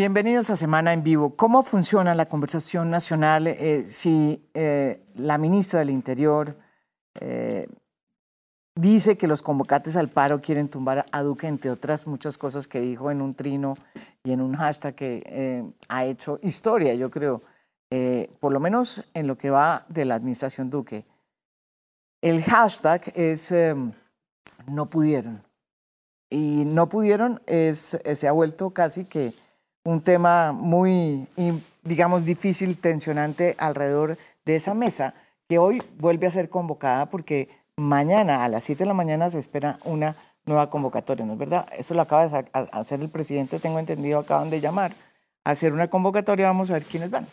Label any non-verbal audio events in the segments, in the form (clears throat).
Bienvenidos a Semana en Vivo. ¿Cómo funciona la conversación nacional eh, si eh, la ministra del Interior eh, dice que los convocantes al paro quieren tumbar a Duque, entre otras muchas cosas que dijo en un trino y en un hashtag que ha hecho historia, yo creo, por lo menos en lo que va de la administración Duque? El hashtag es no pudieron. Y no pudieron es, se ha vuelto casi que un tema muy, digamos, difícil, tensionante alrededor de esa mesa, que hoy vuelve a ser convocada porque mañana a las 7 de la mañana se espera una nueva convocatoria, ¿no es verdad? Esto lo acaba de hacer el presidente, tengo entendido, acaban de llamar a hacer una convocatoria, vamos a ver quiénes van.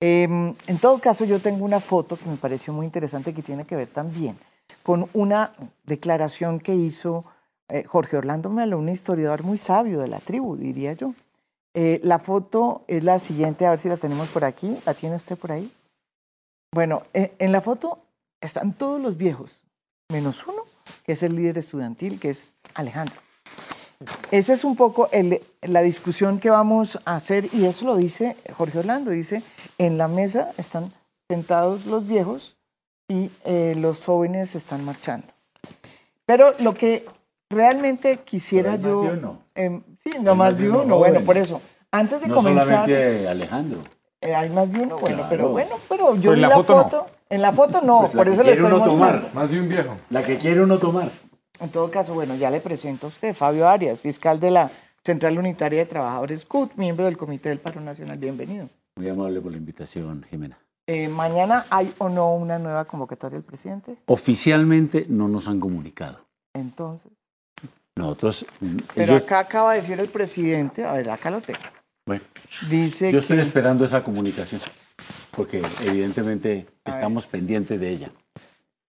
Em, en todo caso, yo tengo una foto que me pareció muy interesante que tiene que ver también con una declaración que hizo eh, Jorge Orlando Melo, un historiador muy sabio de la tribu, diría yo. Eh, la foto es la siguiente, a ver si la tenemos por aquí. ¿La tiene usted por ahí? Bueno, eh, en la foto están todos los viejos, menos uno, que es el líder estudiantil, que es Alejandro. Esa es un poco la discusión que vamos a hacer, y eso lo dice Jorge Orlando, dice, en la mesa están sentados los viejos y eh, los jóvenes están marchando. Pero lo que realmente quisiera yo... Em, sí, no más de uno, bueno, por eso. Antes de no comenzar... solamente Alejandro. Eh, hay más de uno, bueno, pero bueno, pero yo vi la, foto, En la foto no, pues por eso le estoy tomar. Más de un viejo. La que quiere uno tomar. En todo caso, bueno, ya le presento a usted, Fabio Arias, fiscal de la Central Unitaria de Trabajadores CUT, miembro del Comité del Paro Nacional. Bienvenido. Muy amable por la invitación, Jimena. Eh, ¿Mañana hay o no una nueva convocatoria del presidente? Oficialmente no nos han comunicado. Entonces. Nosotros. Mm, Pero acá acaba de decir el presidente, a ver, acá lo tengo. Bueno, dice yo estoy esperando esa comunicación, porque evidentemente estamos pendientes de ella.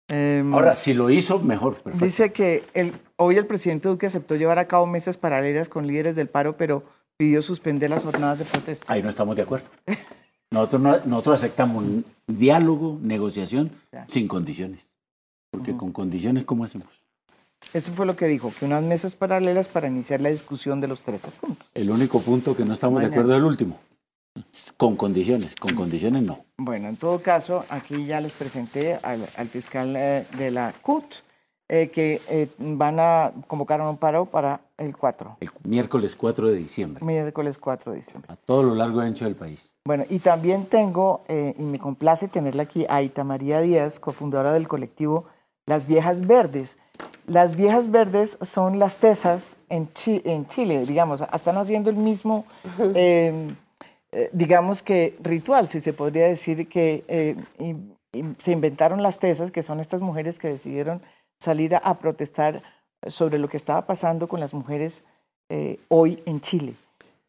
Em, Ahora, si lo hizo, mejor. Dice que el, hoy el presidente Duque aceptó llevar a cabo mesas paralelas con líderes del paro, pero pidió suspender las jornadas de protesta. Ahí no estamos de acuerdo. Nosotros, nosotros aceptamos un diálogo, negociación, sin condiciones. Porque con condiciones, ¿cómo hacemos? Eso fue lo que dijo, que unas mesas paralelas para iniciar la discusión de los 13 puntos. El único punto que no estamos de acuerdo es el último. Con condiciones, con condiciones no. Bueno, en todo caso, aquí ya les presenté al, fiscal eh, de la CUT eh, que eh, van a convocar un paro para el 4. El miércoles 4 de diciembre. Miércoles 4 de diciembre. A todo lo largo y ancho del país. Bueno, y también tengo, y me complace tenerla aquí, a Ita María Díaz, cofundadora del colectivo Las Viejas Verdes. Las viejas verdes son las tesas en, en Chile, digamos, están haciendo el mismo, (laughs) eh, digamos que ritual, si se podría decir que eh, se inventaron las tesas, que son estas mujeres que decidieron salir a, protestar sobre lo que estaba pasando con las mujeres eh, hoy en Chile.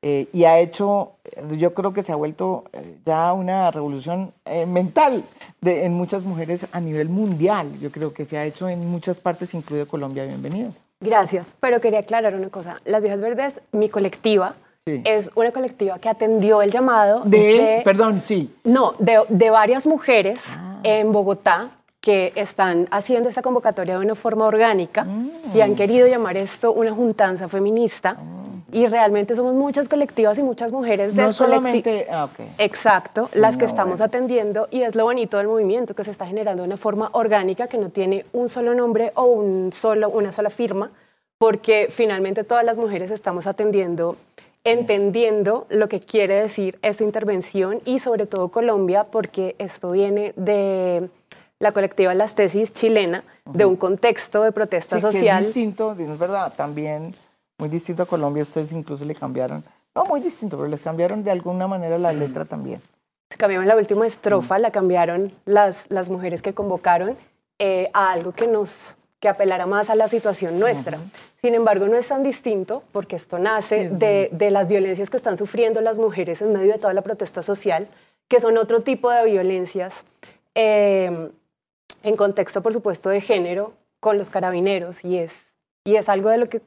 Y ha hecho, yo creo que se ha vuelto ya una revolución mental de, en muchas mujeres a nivel mundial. Yo creo que se ha hecho en muchas partes, incluido Colombia. Bienvenido. Gracias, pero quería aclarar una cosa. Las Viejas Verdes, mi colectiva, es una colectiva que atendió el llamado de, perdón, sí. No, de, de varias mujeres ah. en Bogotá que están haciendo esta convocatoria de una forma orgánica y han mm. querido llamar esto una juntanza feminista. Mm y realmente somos muchas colectivas y muchas mujeres de no solamente ah, exacto las que estamos atendiendo y es lo bonito del movimiento que se está generando de una forma orgánica que no tiene un solo nombre o un solo una sola firma porque finalmente todas las mujeres estamos atendiendo entendiendo lo que quiere decir esta intervención y sobre todo Colombia porque esto viene de la colectiva Las Tesis chilena de un contexto de protesta social que es distinto es verdad también muy distinto a Colombia, ustedes incluso le cambiaron, no muy distinto, pero le cambiaron de alguna manera la letra también. Se cambiaron la última estrofa, la cambiaron las, las mujeres que convocaron eh, a algo que nos que apelara más a la situación nuestra. Sin embargo, no es tan distinto porque esto nace de, de, las violencias que están sufriendo las mujeres en medio de toda la protesta social, que son otro tipo de violencias eh, en contexto, por supuesto, de género con los carabineros y es, y es algo de lo que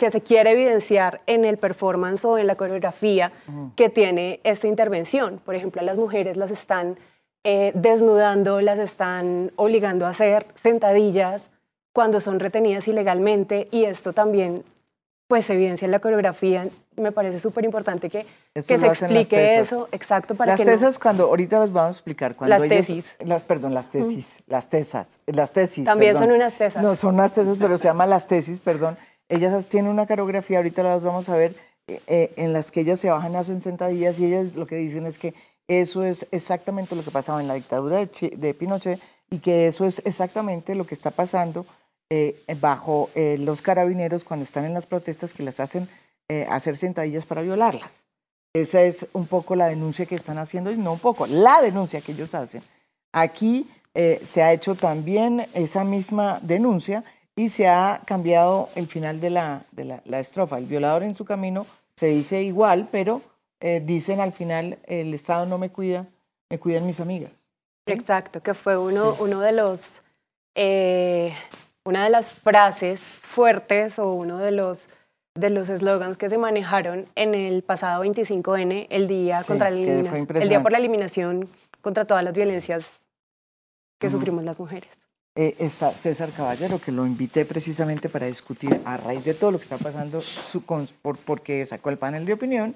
que se quiere evidenciar en el performance o en la coreografía que tiene esta intervención. Por ejemplo, a las mujeres las están eh, desnudando, las están obligando a hacer sentadillas cuando son retenidas ilegalmente y esto también pues evidencia en la coreografía. Me parece súper importante que, que se explique eso, exacto, para las tesas cuando ahorita las vamos a explicar. Cuando las tesis. Las, perdón, las tesis, las tesas, las tesis. También son unas tesas. No, son unas tesas, pero se llaman las tesis, perdón ellas tienen una coreografía, ahorita las vamos a ver, eh, eh, en las que ellas se bajan, hacen sentadillas y ellas lo que dicen es que eso es exactamente lo que pasaba en la dictadura de, Pinochet y que eso es exactamente lo que está pasando eh, bajo los carabineros cuando están en las protestas que las hacen hacer sentadillas para violarlas. Esa es un poco la denuncia que están haciendo, y no un poco, la denuncia que ellos hacen. Aquí se ha hecho también esa misma denuncia y se ha cambiado el final de la, de la, estrofa. El violador en su camino se dice igual, pero eh, dicen al final, el Estado no me cuida, me cuidan mis amigas. Exacto, que fue uno, uno de los, eh, una de las frases fuertes o uno de los de los eslogans que se manejaron en el pasado 25N, el día contra la eliminación, el día por la eliminación contra todas las violencias que sufrimos las mujeres. Eh, está César Caballero, que lo invité precisamente para discutir a raíz de todo lo que está pasando, su, por, porque sacó el panel de opinión,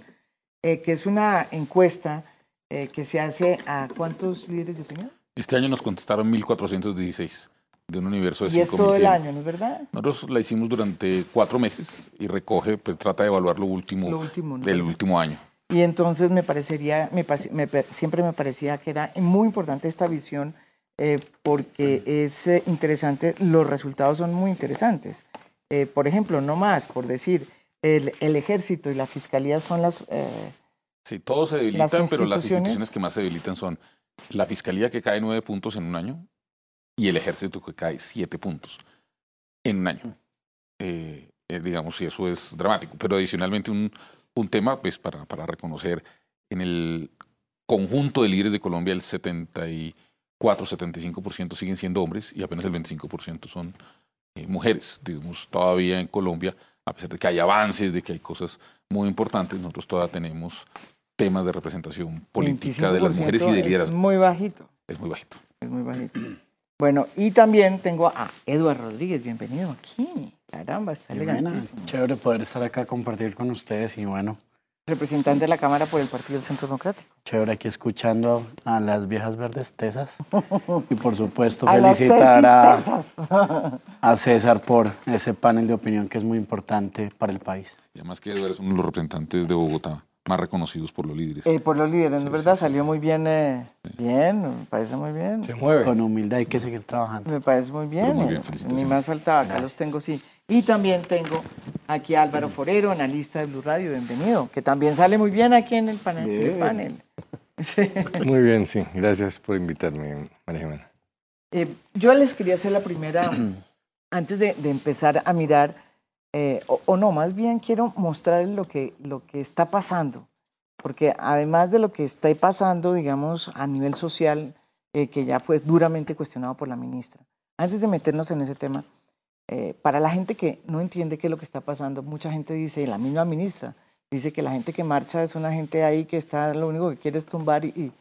eh, que es una encuesta eh, que se hace a cuántos líderes de opinión. Este año nos contestaron 1.416 de un universo de 5.000. Y es todo el año, ¿no es verdad? Nosotros la hicimos durante cuatro meses y recoge, pues trata de evaluar lo último, del último año. Y entonces me parecería, me, siempre me parecía que era muy importante esta visión eh, porque es eh, interesante, los resultados son muy interesantes. Eh, por ejemplo, no más, por decir, el, el, ejército y la fiscalía son las... sí, todos se debilitan, pero las instituciones que más se debilitan son la fiscalía que cae nueve puntos en un año y el ejército que cae siete puntos en un año. digamos, y eso es dramático. Pero adicionalmente un, un tema pues, para, para reconocer en el conjunto de líderes de Colombia el 70 y 4,75% siguen siendo hombres y apenas el 25% son eh, mujeres. Digamos, todavía en Colombia, a pesar de que hay avances, de que hay cosas muy importantes, nosotros todavía tenemos temas de representación política de las mujeres y de liderazgo. Es muy bajito. Es muy bajito. Es muy bajito. Bueno, y también tengo a Eduardo Rodríguez, bienvenido aquí. Caramba, está elegante. Chévere poder estar acá, compartir con ustedes y bueno, representante de la Cámara por el Partido del Centro Democrático. Chévere aquí escuchando a las viejas verdes tesas (laughs) y por supuesto felicitar a, (laughs) a, César por ese panel de opinión que es muy importante para el país. Y además que eres uno de los representantes de Bogotá más reconocidos por los líderes. Eh, por los líderes, es ¿verdad? Salió muy bien, eh, bien, me parece muy bien. Se mueve. Con humildad hay que seguir trabajando. Me parece muy bien. Muy bien eh, Ni más faltaba, acá los tengo, sí. Y también tengo aquí a Álvaro Forero, analista de Blue Radio, bienvenido, que también sale muy bien aquí en el panel. (laughs) Muy bien, sí. Gracias por invitarme, María Jimena. Eh, yo les quería hacer la primera, (clears throat) antes de, empezar a mirar, eh, o, no, más bien quiero mostrarles lo que, lo que está pasando, porque además de lo que está pasando, digamos, a nivel social, eh, que ya fue duramente cuestionado por la ministra, antes de meternos en ese tema, eh, para la gente que no entiende qué es lo que está pasando, mucha gente dice, y la misma ministra, dice que la gente que marcha es una gente ahí que está, lo único que quiere es tumbar y,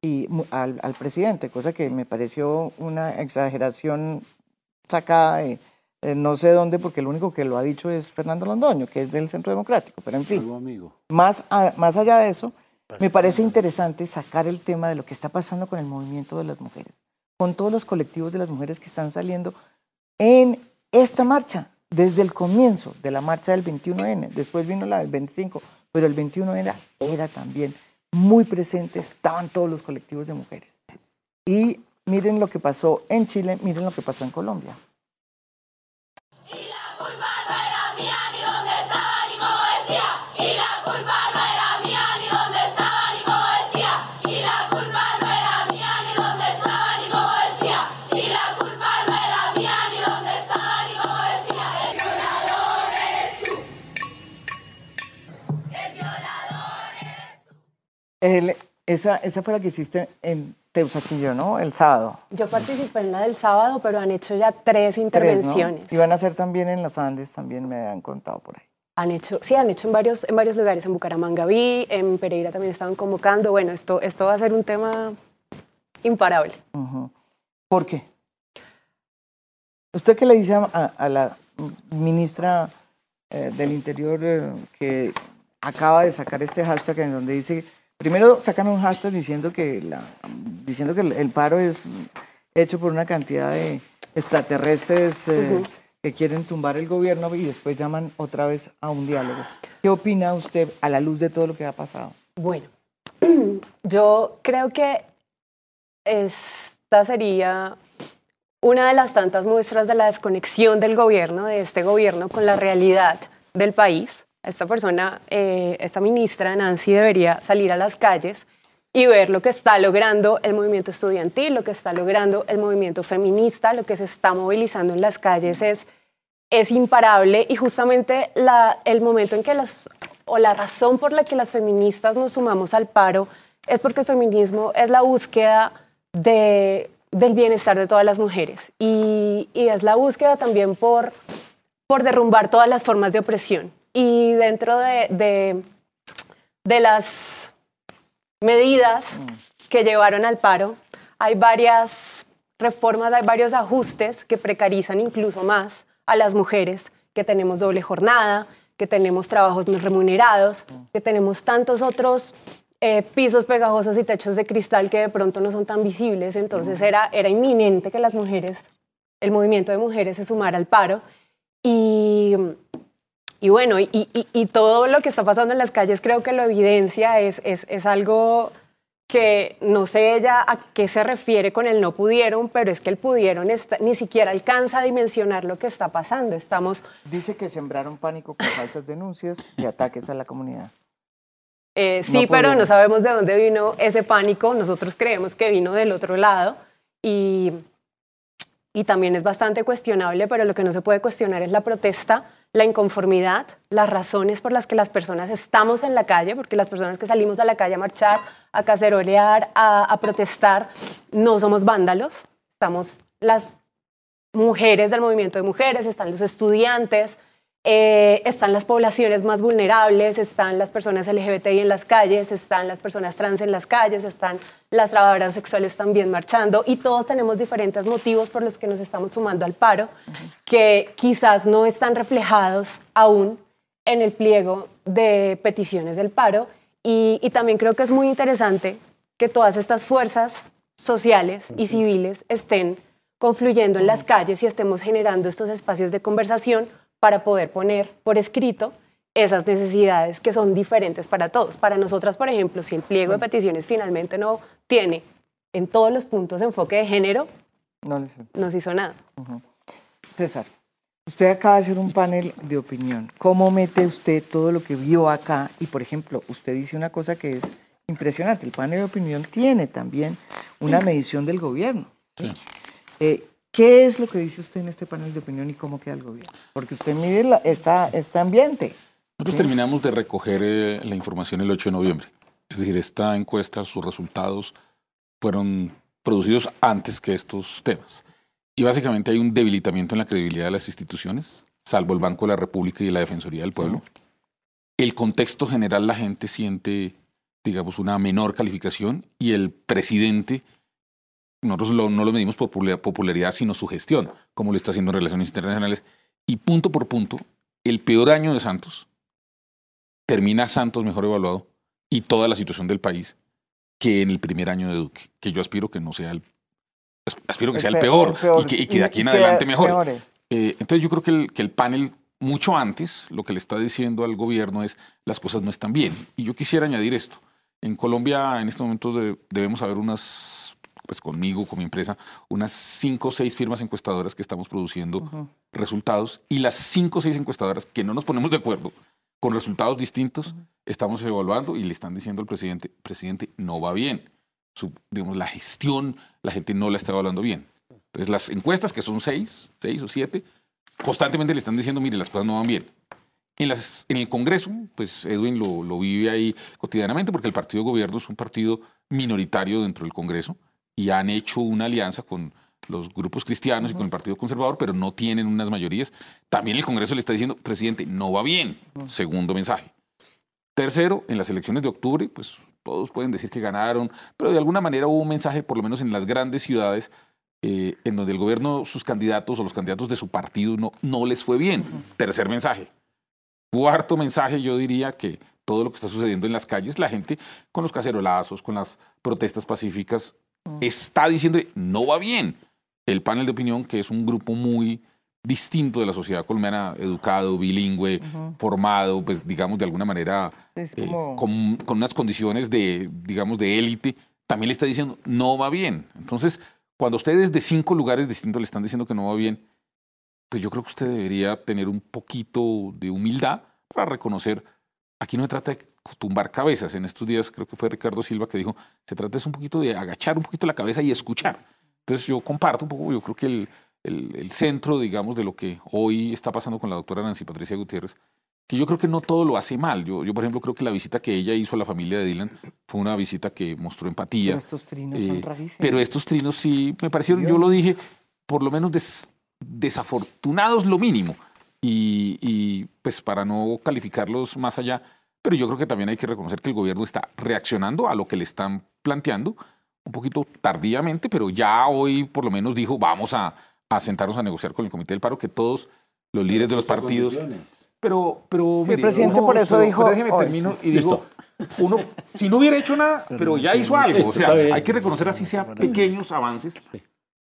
y, al, presidente, cosa que me pareció una exageración sacada de, no sé dónde, porque el único que lo ha dicho es Fernando Londoño, que es del Centro Democrático, pero en fin, Más, más allá de eso, me parece interesante sacar el tema de lo que está pasando con el movimiento de las mujeres, con todos los colectivos de las mujeres que están saliendo en esta marcha, desde el comienzo de la marcha del 21N, después vino la del 25, pero el 21 era, era también muy presente, estaban todos los colectivos de mujeres. Y miren lo que pasó en Chile, miren lo que pasó en Colombia. Esa, esa fue la que hiciste en Teusaquillo, ¿no? El sábado. Yo participé en la del sábado, pero han hecho ya tres intervenciones. Y van a hacer también en los Andes, también me han contado por ahí. Han hecho, sí, han hecho en varios, en varios lugares, en Bucaramanga vi, en Pereira también estaban convocando. Bueno, esto, esto va a ser un tema imparable. ¿Por qué? ¿Usted qué le dice a, la ministra eh, del Interior eh, que acaba de sacar este hashtag en donde dice, primero sacan un hashtag diciendo que, la, diciendo que el, paro es hecho por una cantidad de extraterrestres eh, que quieren tumbar el gobierno y después llaman otra vez a un diálogo. ¿Qué opina usted a la luz de todo lo que ha pasado? Bueno, (clears throat) yo creo que esta sería una de las tantas muestras de la desconexión del gobierno, de este gobierno con la realidad del país. Esta persona, eh, esta ministra Nancy debería salir a las calles y ver lo que está logrando el movimiento estudiantil, lo que está logrando el movimiento feminista, lo que se está movilizando en las calles es, es imparable y justamente el momento en que las, o la razón por la que las feministas nos sumamos al paro es porque el feminismo es la búsqueda de, del bienestar de todas las mujeres y, y es la búsqueda también por, por derrumbar todas las formas de opresión. Y dentro de, de, las medidas que llevaron al paro. Hay varias reformas, hay varios ajustes que precarizan incluso más a las mujeres, que tenemos doble jornada, que tenemos trabajos no remunerados, que tenemos tantos otros eh, pisos pegajosos y techos de cristal que de pronto no son tan visibles. Entonces era, era inminente que las mujeres, el movimiento de mujeres se sumara al paro. Y, y bueno, y, y, todo lo que está pasando en las calles creo que lo evidencia, es, es, es, algo que no sé ella a qué se refiere con el no pudieron, pero es que el pudieron ni siquiera alcanza a dimensionar lo que está pasando. Estamos... Dice que sembraron pánico con falsas denuncias y ataques a la comunidad. Eh, sí, pero no sabemos de dónde vino ese pánico. Nosotros creemos que vino del otro lado y, y también es bastante cuestionable, pero lo que no se puede cuestionar es la protesta la inconformidad, las razones por las que las personas estamos en la calle, porque las personas que salimos a la calle a marchar, a cacerolear, a, protestar, no somos vándalos, estamos las mujeres del movimiento de mujeres, están los estudiantes, eh, están las poblaciones más vulnerables, están las personas LGBTI en las calles, están las personas trans en las calles, están las trabajadoras sexuales también marchando y todos tenemos diferentes motivos por los que nos estamos sumando al paro que quizás no están reflejados aún en el pliego de peticiones del paro. Y, y también creo que es muy interesante que todas estas fuerzas sociales y civiles estén confluyendo en las calles y estemos generando estos espacios de conversación para poder poner por escrito esas necesidades que son diferentes para todos. Para nosotras, por ejemplo, si el pliego de peticiones finalmente no tiene en todos los puntos enfoque de género, no, se hizo nada. César, usted acaba de hacer un panel de opinión. ¿Cómo mete usted todo lo que vio acá? Y, por ejemplo, usted dice una cosa que es impresionante. El panel de opinión tiene también una medición del gobierno. Sí. Eh, ¿Qué es lo que dice usted en este panel de opinión y cómo queda el gobierno? Porque usted mide la, esta, este ambiente. Nosotros terminamos de recoger eh, la información el 8 de noviembre. Es decir, esta encuesta, sus resultados fueron producidos antes que estos temas. Y básicamente hay un debilitamiento en la credibilidad de las instituciones, salvo el Banco de la República y la Defensoría del Pueblo. El contexto general, la gente siente, digamos, una menor calificación y el presidente nosotros no lo medimos por popularidad, sino su gestión, como lo está haciendo en relaciones internacionales. Y punto por punto, el peor año de Santos termina Santos mejor evaluado y toda la situación del país que en el primer año de Duque, que yo aspiro que no sea el, aspiro que sea el peor, y, que, de aquí en adelante mejor. Eh, entonces yo creo que el, que el panel mucho antes lo que le está diciendo al gobierno es las cosas no están bien. Y yo quisiera añadir esto. En Colombia en este momento debemos haber unas pues conmigo, con mi empresa, unas cinco o seis firmas encuestadoras que estamos produciendo resultados y las cinco o seis encuestadoras que no nos ponemos de acuerdo con resultados distintos, estamos evaluando y le están diciendo al presidente, presidente, no va bien. Su, digamos, la gestión, la gente no la está evaluando bien. Entonces las encuestas, que son seis, seis o siete, constantemente le están diciendo, mire, las cosas no van bien. En, las, en el Congreso, pues Edwin lo, lo vive ahí cotidianamente porque el partido de gobierno es un partido minoritario dentro del Congreso y han hecho una alianza con los grupos cristianos y con el Partido Conservador, pero no tienen unas mayorías. También el Congreso le está diciendo, presidente, no va bien. Segundo mensaje. Tercero, en las elecciones de octubre, pues todos pueden decir que ganaron, pero de alguna manera hubo un mensaje, por lo menos en las grandes ciudades, eh, en donde el gobierno, sus candidatos o los candidatos de su partido no, no les fue bien. Tercer mensaje. Cuarto mensaje, yo diría que todo lo que está sucediendo en las calles, la gente con los cacerolazos, con las protestas pacíficas, está diciendo no va bien. El panel de opinión, que es un grupo muy distinto de la sociedad colombiana, educado, bilingüe, formado, pues digamos de alguna manera eh, con, con, unas condiciones de, digamos, de élite, también le está diciendo no va bien. Entonces, cuando ustedes de cinco lugares distintos le están diciendo que no va bien, pues yo creo que usted debería tener un poquito de humildad para reconocer, aquí no se trata de tumbar cabezas, en estos días creo que fue Ricardo Silva que dijo, se trata es un poquito de agachar un poquito la cabeza y escuchar. Entonces yo comparto un poco, yo creo que el, el, centro, digamos, de lo que hoy está pasando con la doctora Nancy Patricia Gutiérrez, que yo creo que no todo lo hace mal. Yo, yo, por ejemplo, creo que la visita que ella hizo a la familia de Dylan fue una visita que mostró empatía. Pero estos trinos son eh, rarísimos. Pero estos trinos sí me parecieron, yo lo dije, por lo menos desafortunados lo mínimo. Y, y, pues para no calificarlos más allá, pero yo creo que también hay que reconocer que el gobierno está reaccionando a lo que le están planteando, un poquito tardíamente, pero ya hoy por lo menos dijo, vamos a, a sentarnos a negociar con el Comité del Paro, que todos los líderes de los partidos... Pero, pero el presidente por eso dijo. déjeme termino y digo, uno, si no hubiera hecho nada, pero ya hizo algo. O sea, hay que reconocer así sea pequeños avances.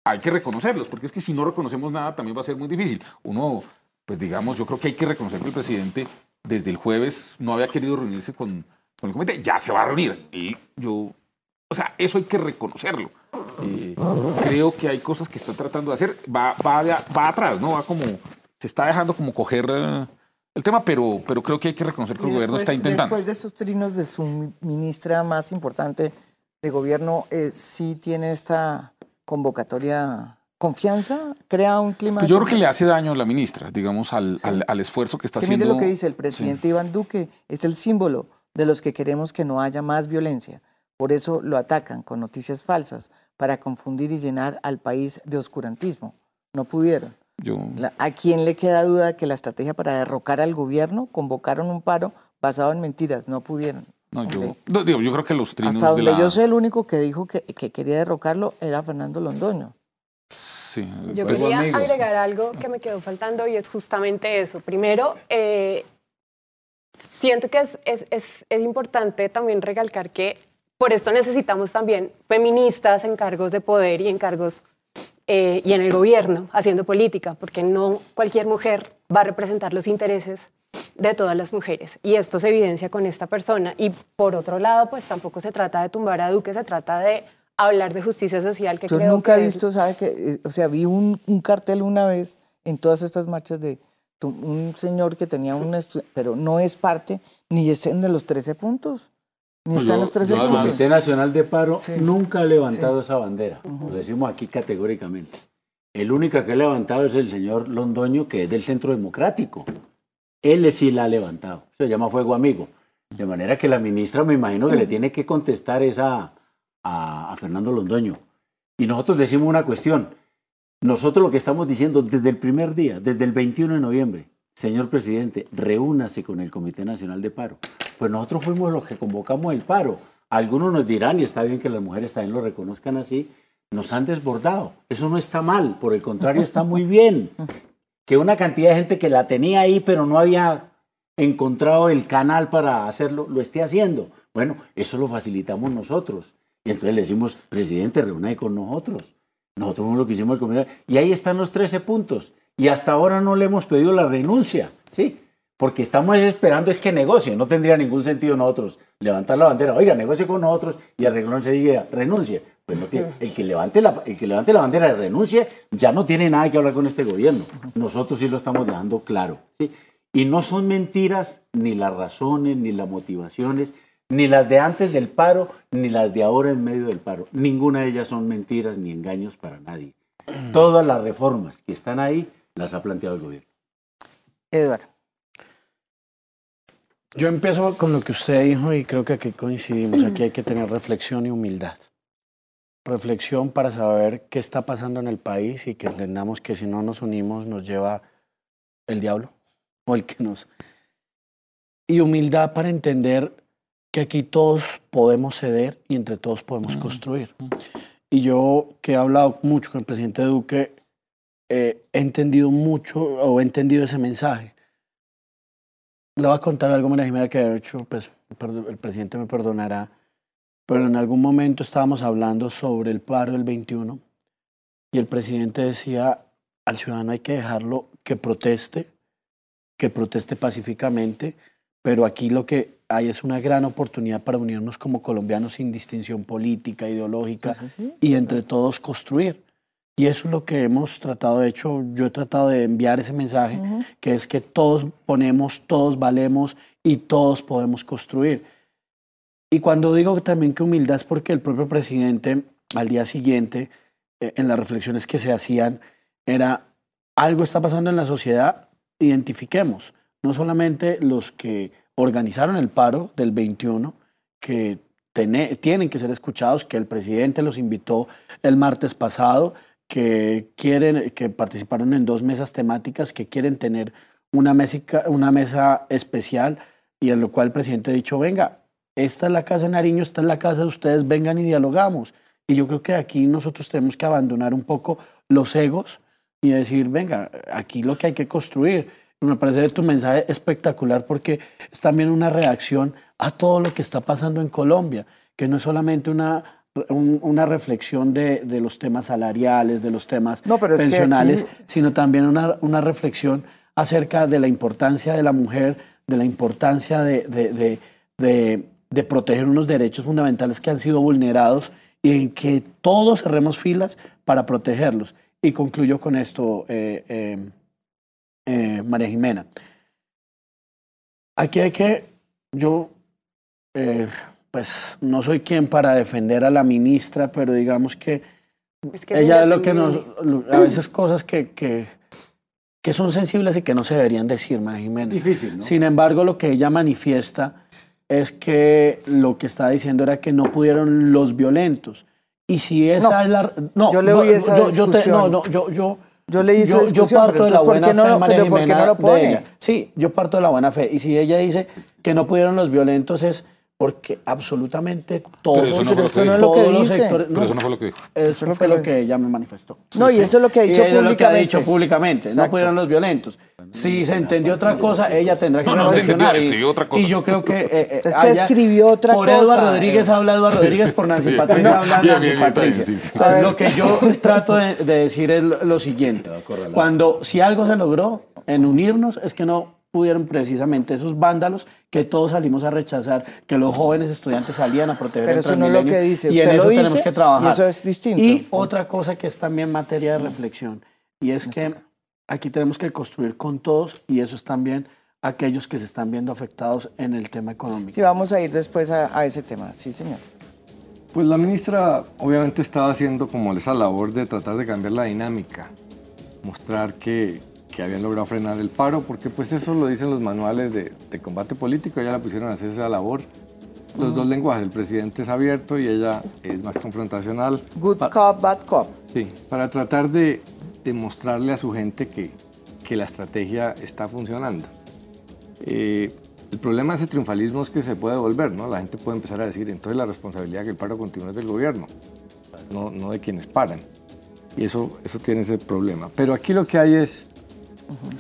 Hay que reconocerlos, porque es que si no reconocemos nada también va a ser muy difícil. Uno, pues digamos, yo creo que hay que reconocer que el presidente desde el jueves no había querido reunirse con, con el comité, ya se va a reunir. Y yo, o sea, eso hay que reconocerlo. Eh, creo que hay cosas que está tratando de hacer. Va, va, va atrás, ¿no? Va como, se está dejando como coger eh, el tema, pero, pero creo que hay que reconocer que el gobierno está intentando. Después de estos trinos de su ministra más importante de gobierno, eh, ¿sí tiene esta convocatoria confianza? ¿Crea un clima? Pues yo creo que le hace daño a la ministra, digamos, al, al, esfuerzo que está haciendo. Mire lo que dice el presidente Iván Duque, es el símbolo de los que queremos que no haya más violencia. Por eso lo atacan con noticias falsas, para confundir y llenar al país de oscurantismo. No pudieron. ¿A quién le queda duda que la estrategia para derrocar al gobierno convocaron un paro basado en mentiras? No pudieron. No, yo, digo, yo creo que los trinos Hasta donde de yo sé, el único que dijo que, quería derrocarlo era Fernando Londoño. Sí, yo pues, quería agregar algo que me quedó faltando y es justamente eso. Primero, eh, siento que es, es, es, es importante también recalcar que por esto necesitamos también feministas en cargos de poder y en cargos eh, y en el gobierno haciendo política, porque no cualquier mujer va a representar los intereses de todas las mujeres. Y esto se evidencia con esta persona. Y por otro lado, pues tampoco se trata de tumbar a Duque, se trata de hablar de justicia social. Que Yo nunca he visto, ¿sabe? Que, eh, o sea, vi un, un, cartel una vez en todas estas marchas de un señor que tenía un... pero no es parte ni es en de los 13 puntos. Ni pues están los tres El Comité Nacional de Paro nunca ha levantado esa bandera. Lo decimos aquí categóricamente. El único que ha levantado es el señor Londoño, que es del Centro Democrático. Él sí la ha levantado. Se llama Fuego Amigo. De manera que la ministra me imagino que le tiene que contestar esa a, Fernando Londoño. Y nosotros decimos una cuestión. Nosotros lo que estamos diciendo desde el primer día, desde el 21 de noviembre, señor presidente, reúnase con el Comité Nacional de Paro. Pues nosotros fuimos los que convocamos el paro. Algunos nos dirán, y está bien que las mujeres también lo reconozcan así, nos han desbordado. Eso no está mal, por el contrario, está muy bien. Que una cantidad de gente que la tenía ahí, pero no había encontrado el canal para hacerlo, lo esté haciendo. Bueno, eso lo facilitamos nosotros. Y entonces le decimos, presidente, reúne con nosotros. Nosotros lo que hicimos el comité. Y ahí están los 13 puntos y hasta ahora no le hemos pedido la renuncia, ¿sí? Porque estamos esperando es que negocie, no tendría ningún sentido nosotros levantar la bandera, oiga, negocie con nosotros y arreglón se diga, renuncie. Pues no tiene, el, que levante la, el que levante la bandera de renuncie ya no tiene nada que hablar con este gobierno. Nosotros sí lo estamos dejando claro. ¿sí? Y no son mentiras ni las razones, ni las motivaciones, ni las de antes del paro, ni las de ahora en medio del paro. Ninguna de ellas son mentiras ni engaños para nadie. Todas las reformas que están ahí las ha planteado el gobierno. Eduardo. Yo empiezo con lo que usted dijo y creo que aquí coincidimos. Aquí hay que tener reflexión y humildad. reflexión para saber qué está pasando en el país y que entendamos que si no nos unimos nos lleva el diablo o el que nos... Y humildad para entender que aquí todos podemos ceder y entre todos podemos construir. Y yo que he hablado mucho con el presidente Duque, eh, he entendido mucho o he entendido ese mensaje. Le voy a contar algo, María Jimena, que de hecho pues, el presidente me perdonará, pero en algún momento estábamos hablando sobre el paro del 21 y el presidente decía, al ciudadano hay que dejarlo que proteste, que proteste pacíficamente, pero aquí lo que hay es una gran oportunidad para unirnos como colombianos sin distinción política, ideológica y entre todos construir. Y eso es lo que hemos tratado, de hecho, yo he tratado de enviar ese mensaje, que es que todos ponemos, todos valemos y todos podemos construir. Y cuando digo también que humildad es porque el propio presidente al día siguiente, eh, en las reflexiones que se hacían, era algo está pasando en la sociedad, identifiquemos, no solamente los que organizaron el paro del 21, que tienen que ser escuchados, que el presidente los invitó el martes pasado, que quieren, que participaron en dos mesas temáticas, que quieren tener una mesa, una mesa especial y en lo cual el presidente ha dicho, venga, esta es la casa de Nariño, esta es la casa de ustedes, vengan y dialogamos. Y yo creo que aquí nosotros tenemos que abandonar un poco los egos y decir, venga, aquí lo que hay que construir. Me parece tu mensaje espectacular porque es también una reacción a todo lo que está pasando en Colombia, que no es solamente una una reflexión de, de, los temas salariales, de los temas pensionales, sino también una, una, reflexión acerca de la importancia de la mujer, de la importancia de, de, proteger unos derechos fundamentales que han sido vulnerados y en que todos cerremos filas para protegerlos. Y concluyo con esto, eh, eh, eh, María Jimena. Aquí hay que, yo pues no soy quien para defender a la ministra, pero digamos que, ella es lo que nos, a veces cosas que, que, que, son sensibles y que no se deberían decir, María Jiménez. Difícil, ¿no? Sin embargo, lo que ella manifiesta es que lo que está diciendo era que no pudieron los violentos. Y si esa es la... No, yo le oí esa yo, yo no, no, yo... yo yo le hice yo, yo parto de la buena fe, no, María ¿por qué no lo pone? Sí, yo parto de la buena fe. Y si ella dice que no pudieron los violentos es porque absolutamente todos, pero eso no, eso no es lo que dice. Sectores, pero eso no fue lo que dijo. Eso, fue lo que ella me manifestó. No, y eso es lo que ha dicho públicamente. Lo que ha dicho públicamente. No pudieron los violentos. Si se entendió otra cosa, ella tendrá que no, no, entendió, escribió otra cosa. Y yo creo que... Eh, eh, es que escribió otra por cosa. Por Eduardo Rodríguez habla Eduardo Rodríguez, por Nancy Patricia habla Nancy Patricia. Entonces, lo que yo (laughs) trato de, de decir es lo siguiente. Cuando, si algo se logró en unirnos, es que no pudieron precisamente esos vándalos que todos salimos a rechazar, que los jóvenes estudiantes salían a proteger Pero el eso no es lo que dice. Y en eso dice, tenemos que trabajar. Y eso es distinto. Y otra cosa que es también materia de reflexión, y es que aquí tenemos que construir con todos, y eso es también aquellos que se están viendo afectados en el tema económico. Sí, vamos a ir después a, a ese tema. Sí, señor. Pues la ministra obviamente estaba haciendo como esa labor de tratar de cambiar la dinámica, mostrar que que habían logrado frenar el paro, porque pues eso lo dicen los manuales de, combate político, ella la pusieron a hacer esa labor. Los dos lenguajes, el presidente es abierto y ella es más confrontacional. Good cop, bad cop. Sí, para tratar de demostrarle a su gente que, que la estrategia está funcionando. Eh, el problema de ese triunfalismo es que se puede volver, ¿no? La gente puede empezar a decir, entonces la responsabilidad que el paro continúe es del gobierno, no, no de quienes paran. Y eso, eso tiene ese problema. Pero aquí lo que hay es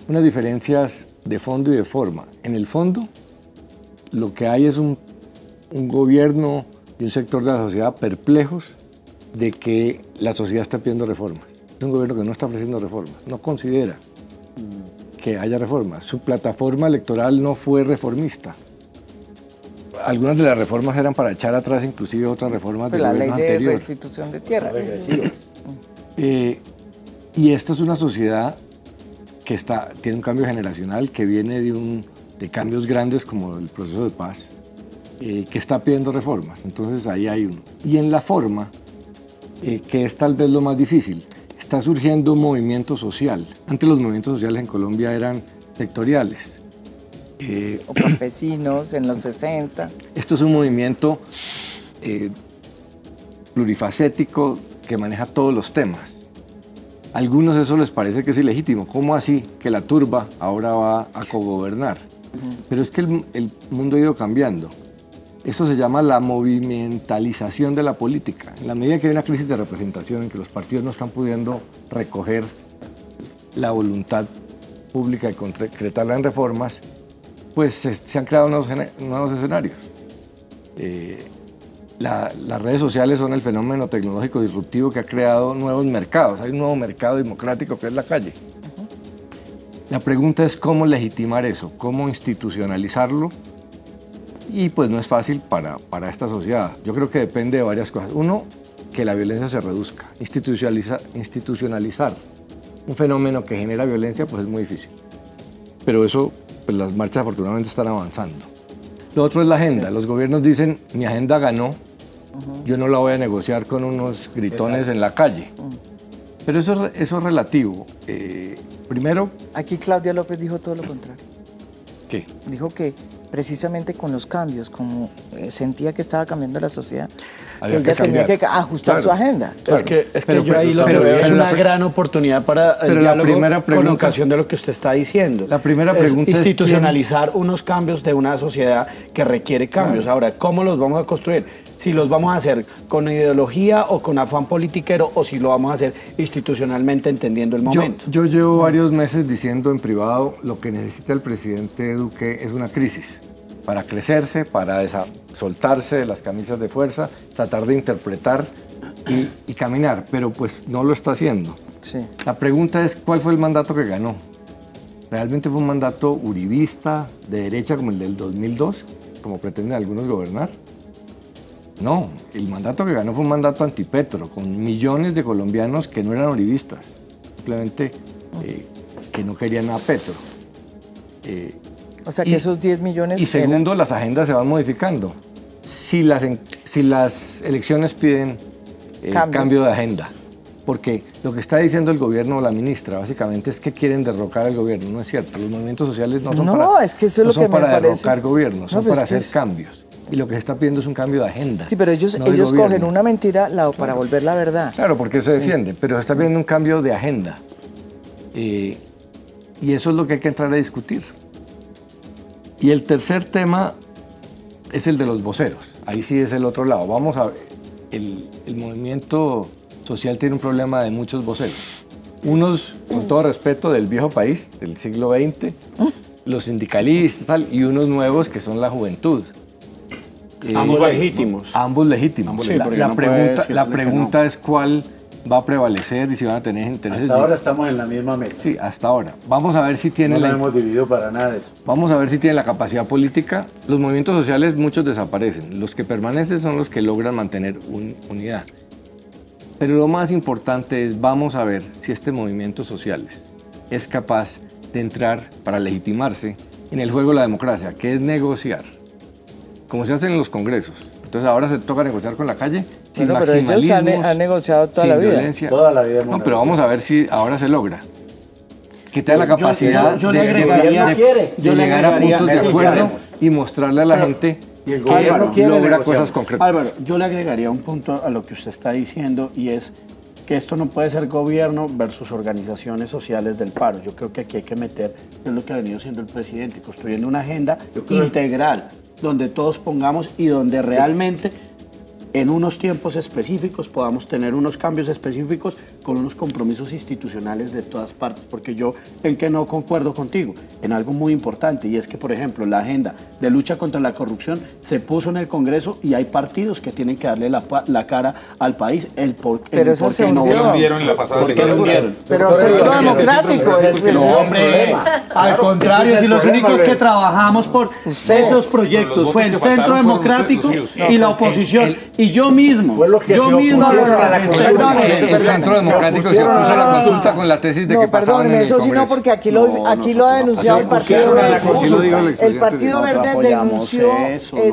unas diferencias de fondo y de forma. En el fondo, lo que hay es un, un gobierno y un sector de la sociedad perplejos de que la sociedad está pidiendo reformas. Es un gobierno que no está ofreciendo reformas, no considera que haya reformas. Su plataforma electoral no fue reformista. Algunas de las reformas eran para echar atrás inclusive otras reformas pues del la ley de anterior. restitución de tierras. Eh, y esta es una sociedad que está, tiene un cambio generacional que viene de, un, de cambios grandes como el proceso de paz, eh, que está pidiendo reformas. Entonces ahí hay uno. Y en la forma, eh, que es tal vez lo más difícil, está surgiendo un movimiento social. Antes los movimientos sociales en Colombia eran sectoriales. Eh, o campesinos (clears throat) en los 60. Esto es un movimiento plurifacético que maneja todos los temas. A algunos eso les parece que es ilegítimo. ¿Cómo así que la turba ahora va a cogobernar? Pero es que el, el mundo ha ido cambiando. Eso se llama la movimentalización de la política. En la medida que hay una crisis de representación en que los partidos no están pudiendo recoger la voluntad pública y concretarla en reformas, pues se, han creado nuevos, nuevos escenarios. Eh, las redes sociales son el fenómeno tecnológico disruptivo que ha creado nuevos mercados. Hay un nuevo mercado democrático que es la calle. La pregunta es cómo legitimar eso, cómo institucionalizarlo y pues no es fácil para, para esta sociedad. Yo creo que depende de varias cosas. Uno, que la violencia se reduzca. Institucionalizar, institucionalizar un fenómeno que genera violencia pues es muy difícil. Pero eso, pues las marchas afortunadamente están avanzando. Lo otro es la agenda. Los gobiernos dicen, mi agenda ganó, yo no la voy a negociar con unos gritones en la calle. Pero eso, eso es relativo. Eh, primero... Aquí Claudia López dijo todo lo contrario. ¿Qué? Dijo que precisamente con los cambios, como eh, sentía que estaba cambiando la sociedad, que ella tenía que ajustar su agenda. Es que, es que yo ahí lo que veo es una gran oportunidad para el diálogo la con ocasión de lo que usted está diciendo. La primera pregunta es institucionalizar unos cambios de una sociedad que requiere cambios. Ahora, ¿cómo los vamos a construir? Si los vamos a hacer con ideología o con afán politiquero o si lo vamos a hacer institucionalmente entendiendo el momento. Yo, yo llevo varios meses diciendo en privado lo que necesita el presidente Duque es una crisis para crecerse, para soltarse de las camisas de fuerza, tratar de interpretar y, caminar, pero pues no lo está haciendo. Sí. La pregunta es, ¿cuál fue el mandato que ganó? ¿Realmente fue un mandato uribista, de derecha, como el del 2002, como pretenden algunos gobernar? No, el mandato que ganó fue un mandato antipetro, con millones de colombianos que no eran uribistas, simplemente eh, que no querían a Petro. Eh, o sea que esos 10 millones... Y segundo, las agendas se van modificando. Si las, si las elecciones piden eh, cambio de agenda, porque lo que está diciendo el gobierno o la ministra básicamente es que quieren derrocar al gobierno, no es cierto. Los movimientos sociales no son para, es que eso es lo que para me derrocar gobiernos, son para hacer cambios. Y lo que se está pidiendo es un cambio de agenda. Sí, pero ellos, ellos cogen una mentira la, para volver la verdad. Claro, porque se defiende, pero se está pidiendo un cambio de agenda. Eh, y eso es lo que hay que entrar a discutir. Y el tercer tema es el de los voceros. Ahí sí es el otro lado. Vamos a ver, el, el movimiento social tiene un problema de muchos voceros. Unos, con todo respeto, del viejo país, del siglo XX, los sindicalistas y unos nuevos que son la juventud. Ambos legítimos. Ambos legítimos. la, pregunta, la pregunta es cuál va a prevalecer y si van a tener intereses. Hasta ahora estamos en la misma mesa. Sí, hasta ahora. Vamos a ver si tiene no la. hemos dividido para nada eso. Vamos a ver si tiene la capacidad política. Los movimientos sociales, muchos desaparecen. Los que permanecen son los que logran mantener unidad. Pero lo más importante es, vamos a ver si este movimiento social es capaz de entrar para legitimarse en el juego de la democracia, que es negociar, como se hace en los congresos. Entonces ahora se toca negociar con la calle sin pero ellos han, negociado toda la vida. Violencia. Toda la vida. No, pero vamos a ver si ahora se logra. Que tenga la capacidad yo, le agregaría, de, llegar a puntos de acuerdo y mostrarle a la gente que logra cosas concretas. Álvaro, yo le agregaría un punto a lo que usted está diciendo y es que esto no puede ser gobierno versus organizaciones sociales del paro. Yo creo que aquí hay que meter, es lo que ha venido siendo el presidente, construyendo una agenda integral, donde todos pongamos y donde realmente en unos tiempos específicos podamos tener unos cambios específicos con unos compromisos institucionales de todas partes, porque yo en que no concuerdo contigo, en algo muy importante, y es que, por ejemplo, la agenda de lucha contra la corrupción se puso en el Congreso y hay partidos que tienen que darle la, la cara al país, el por, Pero eso se no lo hundieron en la pasada Pero, Pero el Centro Democrático. No, hombre, al contrario, si los únicos que trabajamos por esos proyectos fue el Centro Democrático y la oposición. y yo mismo. Lo yo mismo. Perdón, el Democrático se puso la consulta con la tesis de no, que perdón, eso sí no, porque aquí lo, aquí lo ha denunciado el Partido Verde. El Partido Verde denunció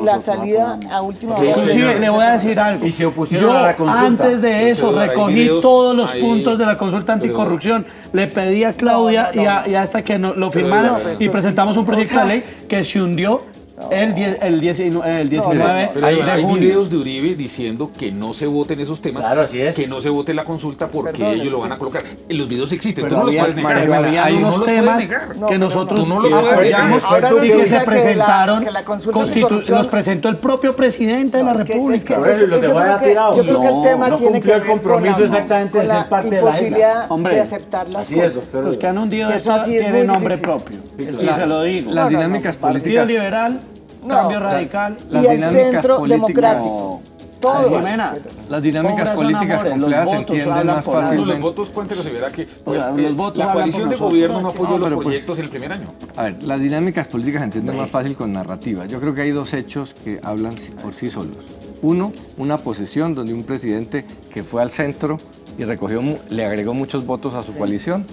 la salida a última hora. Inclusive le voy a decir algo. Y se opusieron a la consulta. Antes de eso recogí todos los puntos de la consulta anticorrupción. Le pedí a Claudia y a, hasta que lo firmaron y presentamos un proyecto de ley que se hundió El, 10, el, 19, el 19 pero hay, hay videos de Uribe diciendo que no se voten esos temas, claro, así es. que no se vote la consulta porque Perdón, ellos lo van a colocar. En los videos existen, pero tú no había, los puedes negar. María, había unos no temas no, que nosotros no los apoyamos Ahora y que se que presentaron, la, que la constitu- los presentó el propio presidente de la que- República. que- que yo creo que- tirado. Yo creo que el No, tema no tiene que el ver con compromiso la- exactamente de con ser la parte de la imposibilidad de aceptar las cosas. Los que han hundido Que eso esto así es tienen nombre propio. Claro. se lo digo. Las No, no, no, dinámicas Partido políticas. Liberal, No, Cambio las- Radical. las y el centro políticas- democrático. Todos. Jimena, Las dinámicas políticas amores, complejas los se votos entienden más fácilmente. los votos, cuéntenos verá que O sea, eh, los votos la coalición de gobierno no apoyó No, los pues- proyectos en el primer año. A ver, las dinámicas políticas se entienden más fácil con narrativa. Yo creo que hay dos hechos que hablan por sí solos. Uno, una posesión donde un presidente que fue al centro y recogió, mu- le agregó muchos votos a su coalición,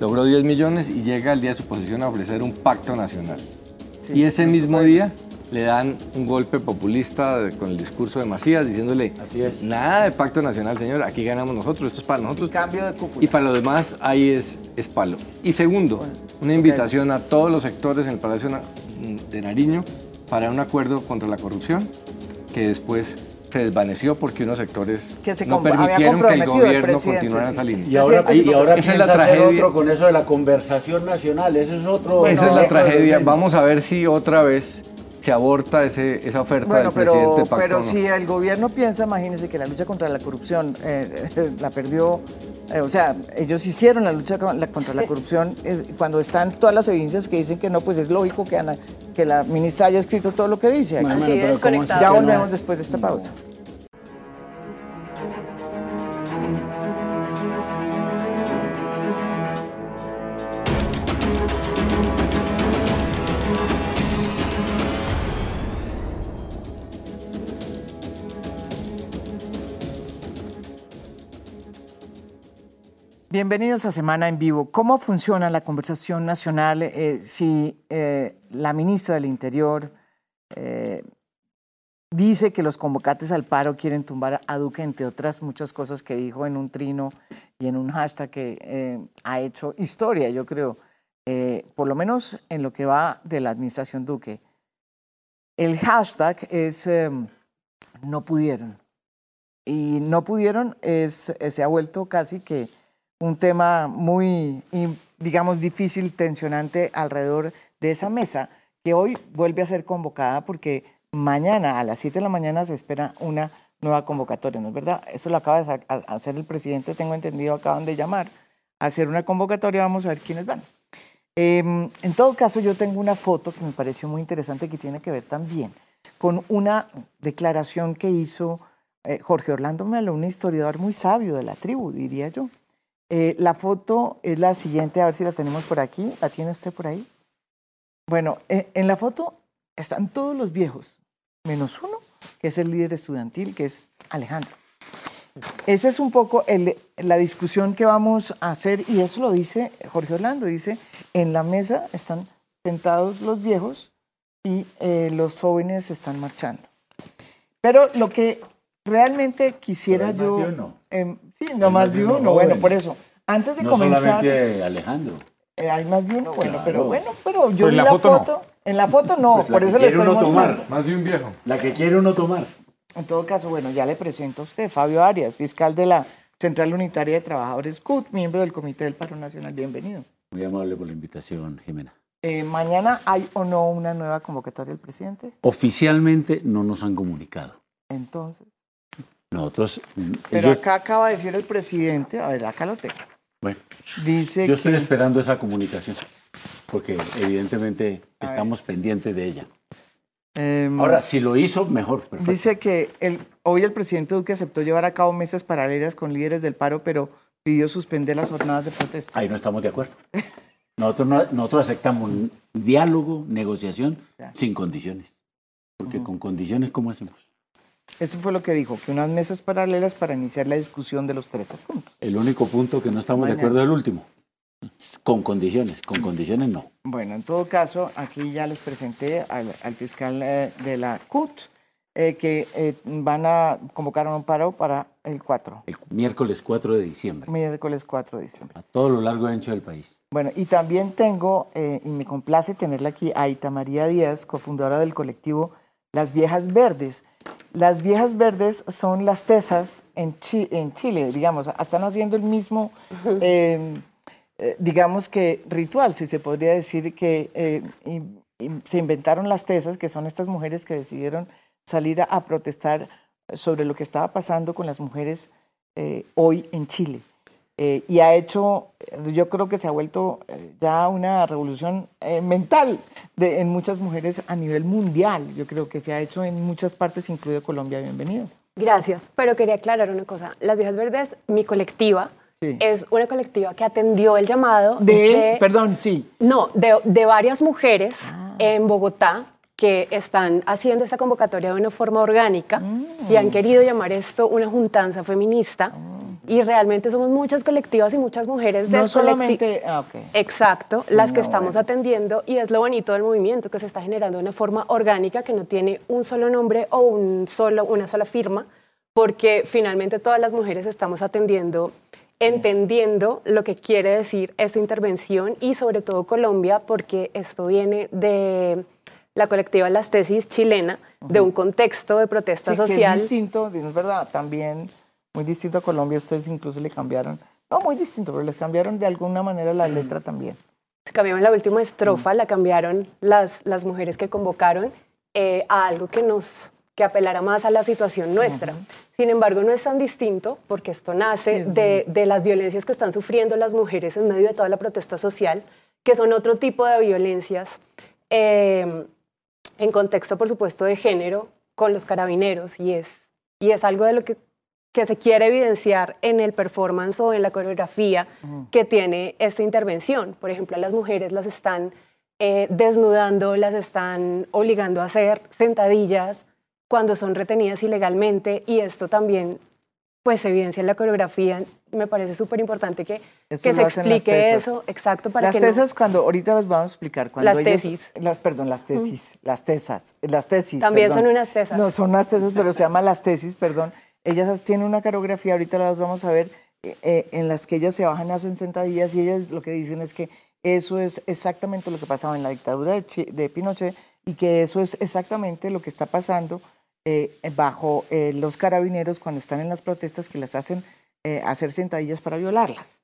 logró 10 millones y llega el día de su posesión a ofrecer un pacto nacional. Sí, y ese nuestro mismo país. día le dan un golpe populista con el discurso de Macías diciéndole, Así es. nada de pacto nacional, señor, aquí ganamos nosotros, esto es para nosotros. Cambio de cúpula. Y para lo demás, ahí es, es palo. Y segundo, una invitación a todos los sectores en el Palacio de Nariño para un acuerdo contra la corrupción, que después se desvaneció porque unos sectores Que se no permitieron que el gobierno continuara en sí. esa línea. Y ahora, Presidente, y ahora esa es la hacer tragedia. otro con eso de la conversación nacional. Ese es otro. Esa es la tragedia. Vamos a ver si otra vez se aborta ese, esa oferta Bueno, del presidente pero, de pacto. pero no. si el gobierno piensa, imagínense que la lucha contra la corrupción eh, la perdió, eh, o sea, ellos hicieron la lucha contra la corrupción es- cuando están todas las evidencias que dicen que no, pues es lógico que, Ana- que la ministra haya escrito todo lo que dice. aquí. Bueno, Así pero ¿cómo desconectado. ya no? volvemos después de esta pausa. Bienvenidos a Semana en Vivo. ¿Cómo funciona la conversación nacional eh, si eh, la ministra del Interior eh, dice que los convocantes al paro quieren tumbar a Duque, entre otras muchas cosas que dijo en un trino y en un hashtag que eh, ha hecho historia, yo creo, eh, por lo menos en lo que va de la administración Duque? El hashtag es eh, no pudieron. Y no pudieron es, se ha vuelto casi que un tema muy, digamos, difícil, tensionante alrededor de esa mesa, que hoy vuelve a ser convocada porque mañana a las 7 de la mañana se espera una nueva convocatoria, ¿no es verdad? Esto lo acaba de hacer el presidente, tengo entendido, acaban de llamar a hacer una convocatoria, vamos a ver quiénes van. Em, en todo caso, yo tengo una foto que me pareció muy interesante que tiene que ver también con una declaración que hizo eh, Jorge Orlando Melo, un historiador muy sabio de la tribu, diría yo. Eh, la foto es la siguiente, a ver si la tenemos por aquí. ¿La tiene usted por ahí? Bueno, eh, en la foto están todos los viejos, menos uno, que es el líder estudiantil, que es Alejandro. Esa es un poco el- la discusión que vamos a hacer, y eso lo dice Jorge Orlando, dice, en la mesa están sentados los viejos y eh, los jóvenes están marchando. Pero lo que realmente quisiera yo... sí, no más de uno, joven. bueno, por eso. Antes de No comenzar... solamente Alejandro. Eh, hay más de uno, bueno, Claro. pero bueno, pero yo Pero en vi la foto no. foto. En la foto no, Pues la por que eso le quiere estoy uno tomar. Más de un viejo. La que quiere uno tomar. En todo caso, bueno, ya le presento a usted, Fabio Arias, fiscal de la Central Unitaria de Trabajadores CUT, miembro del Comité del Paro Nacional. Bienvenido. Muy amable por la invitación, Jimena. Eh, ¿Mañana hay o no una nueva convocatoria del presidente? Oficialmente no nos han comunicado. Entonces. Nosotros, mm, Pero ellos- acá acaba de decir el presidente, a ver, acá lo tengo. bueno, Dice yo estoy que esperando esa comunicación, porque evidentemente estamos pendientes de ella. em, Ahora, si lo hizo, mejor. perfecto. Dice que el, hoy el presidente Duque aceptó llevar a cabo mesas paralelas con líderes del paro, pero pidió suspender las jornadas de protesta. Ahí no estamos de acuerdo. Nosotros, no- nosotros aceptamos un diálogo, negociación, Ya. sin condiciones. Porque con condiciones, ¿cómo hacemos? Eso fue lo que dijo, que unas mesas paralelas para iniciar la discusión de los 13 puntos. El único punto que no estamos de acuerdo es el último. Con condiciones. Con condiciones no. Bueno, en todo caso, aquí ya les presenté al, al fiscal eh, de la CUT. eh, que eh, van a convocar un paro para el 4. El miércoles 4 de diciembre. Miércoles 4 de diciembre. A todo lo largo y ancho del país. Bueno, y también tengo, y me complace tenerla aquí, a Ita María Díaz, cofundadora del colectivo Las Viejas Verdes. Las Viejas Verdes son las tesas en, en Chile, digamos, están haciendo el mismo, digamos que ritual, si se podría decir que se inventaron las tesas, que son estas mujeres que decidieron salir a, protestar sobre lo que estaba pasando con las mujeres eh, hoy en Chile. Eh, y ha hecho, yo creo que se ha vuelto eh, ya una revolución mental de, en muchas mujeres a nivel mundial. Yo creo que se ha hecho en muchas partes, incluido Colombia. Bienvenido. Gracias, pero quería aclarar una cosa. Las Viejas Verdes, mi colectiva, es una colectiva que atendió el llamado de, perdón, sí. No, de, de varias mujeres ah. en Bogotá que están haciendo esta convocatoria de una forma orgánica y han querido llamar esto una juntanza feminista. Y realmente somos muchas colectivas y muchas mujeres de No solamente... Ah, Exacto, las que estamos atendiendo y es lo bonito del movimiento que se está generando de una forma orgánica que no tiene un solo nombre o un solo, una sola firma, porque finalmente todas las mujeres estamos atendiendo entendiendo lo que quiere decir esta intervención y sobre todo Colombia, porque esto viene de la colectiva Las Tesis chilena de un contexto de protesta social. es distinto, es verdad, también muy distinto a Colombia, ustedes incluso le cambiaron, no muy distinto, pero le cambiaron de alguna manera la letra también. Se cambiaron la última estrofa, la cambiaron las, las mujeres que convocaron eh, a algo que nos que apelara más a la situación nuestra. Sin embargo, no es tan distinto porque esto nace de, de, las violencias que están sufriendo las mujeres en medio de toda la protesta social, que son otro tipo de violencias eh, en contexto, por supuesto, de género con los carabineros y es, y es algo de lo que, que se quiere evidenciar en el performance o en la coreografía que tiene esta intervención. Por ejemplo, a las mujeres las están eh, desnudando, las están obligando a hacer sentadillas cuando son retenidas ilegalmente y esto también pues evidencia en la coreografía me parece súper importante que, que se explique eso, exacto, para las tesas, cuando ahorita las vamos a explicar. Cuando las tesis. Las, perdón, las tesis, las tesas, las tesis. También son unas tesas. No, son unas tesas, pero se llama las tesis, perdón. Ellas tienen una coreografía, ahorita las vamos a ver, eh, eh, en las que ellas se bajan, hacen sentadillas y ellas lo que dicen es que eso es exactamente lo que pasaba en la dictadura de, de Pinochet y que eso es exactamente lo que está pasando eh, bajo los carabineros cuando están en las protestas que las hacen eh, hacer sentadillas para violarlas.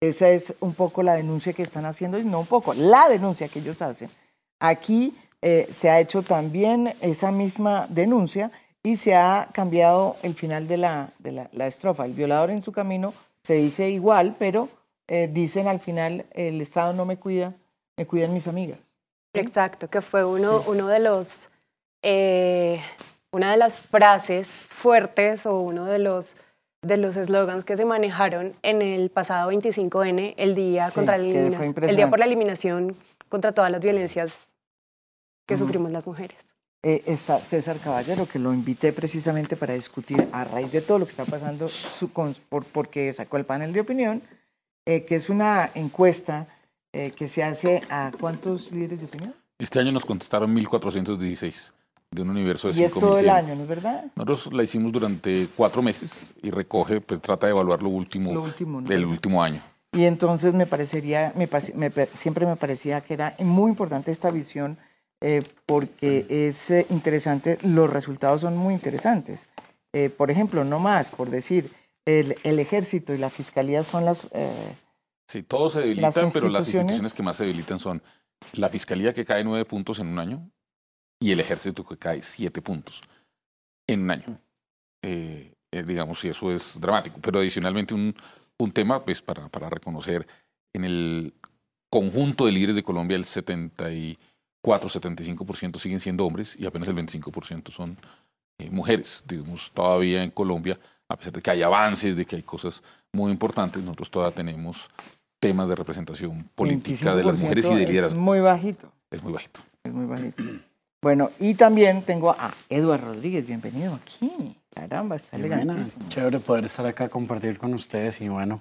Esa es un poco la denuncia que están haciendo, y no un poco, la denuncia que ellos hacen. Aquí eh, se ha hecho también esa misma denuncia y se ha cambiado el final de la, de la, estrofa. El violador en su camino se dice igual, pero eh, dicen al final, el Estado no me cuida, me cuidan mis amigas. Exacto, que fue uno, uno de los, una de las frases fuertes o uno de los de los eslogans que se manejaron en el pasado 25N, el día, contra el día por la eliminación contra todas las violencias que sufrimos las mujeres. Eh, está César Caballero, que lo invité precisamente para discutir a raíz de todo lo que está pasando, su, por, porque sacó el panel de opinión, eh, que es una encuesta eh, que se hace a cuántos líderes de opinión. Este año nos contestaron 1.416 de un universo de Y es todo el año, ¿no es verdad? Nosotros la hicimos durante cuatro meses y recoge, pues trata de evaluar lo último, del último año. Y entonces me parecería, me, siempre me parecía que era muy importante esta visión eh, porque es eh, interesante, los resultados son muy interesantes. Eh, por ejemplo, no más, por decir, el, el, ejército y la fiscalía son las... sí, todos se debilitan, pero las instituciones que más se debilitan son la fiscalía que cae nueve puntos en un año, y el ejército que cae siete puntos en un año. Eh, eh, digamos, y eso es dramático. Pero adicionalmente un, un tema pues, para, para, reconocer en el conjunto de líderes de Colombia el 74-75% siguen siendo hombres y apenas el 25% son eh, mujeres. Digamos, todavía en Colombia, a pesar de que hay avances, de que hay cosas muy importantes, nosotros todavía tenemos temas de representación política de las mujeres y de liderazgo. Es muy bajito. Es muy bajito. Es muy bajito. Bueno, y también tengo a Eduardo Rodríguez, bienvenido aquí. Caramba, está elegante. Chévere poder estar acá, compartir con ustedes y bueno,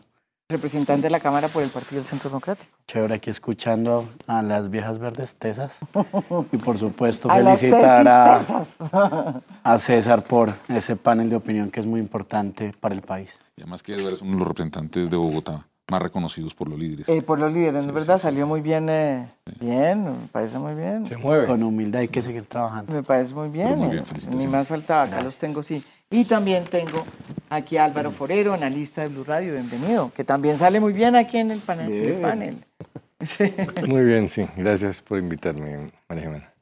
representante de la Cámara por el Partido del Centro Democrático. Chévere aquí escuchando a las viejas verdes tesas. (laughs) Y por supuesto felicitar a, (laughs) a, César por ese panel de opinión que es muy importante para el país. Y además que eres uno de los representantes de Bogotá más reconocidos por los líderes. Eh, por los líderes, de verdad, salió muy bien, eh, bien, me parece muy bien. Se mueve. Con humildad hay que seguir trabajando. Me parece muy bien. Muy bien Ni más faltaba, acá los tengo, sí. Y también tengo aquí a Álvaro Forero, analista de Blue Radio, bienvenido, que también sale muy bien aquí en el panel. panel. (laughs) Muy bien, sí. Gracias por invitarme, María Jimena.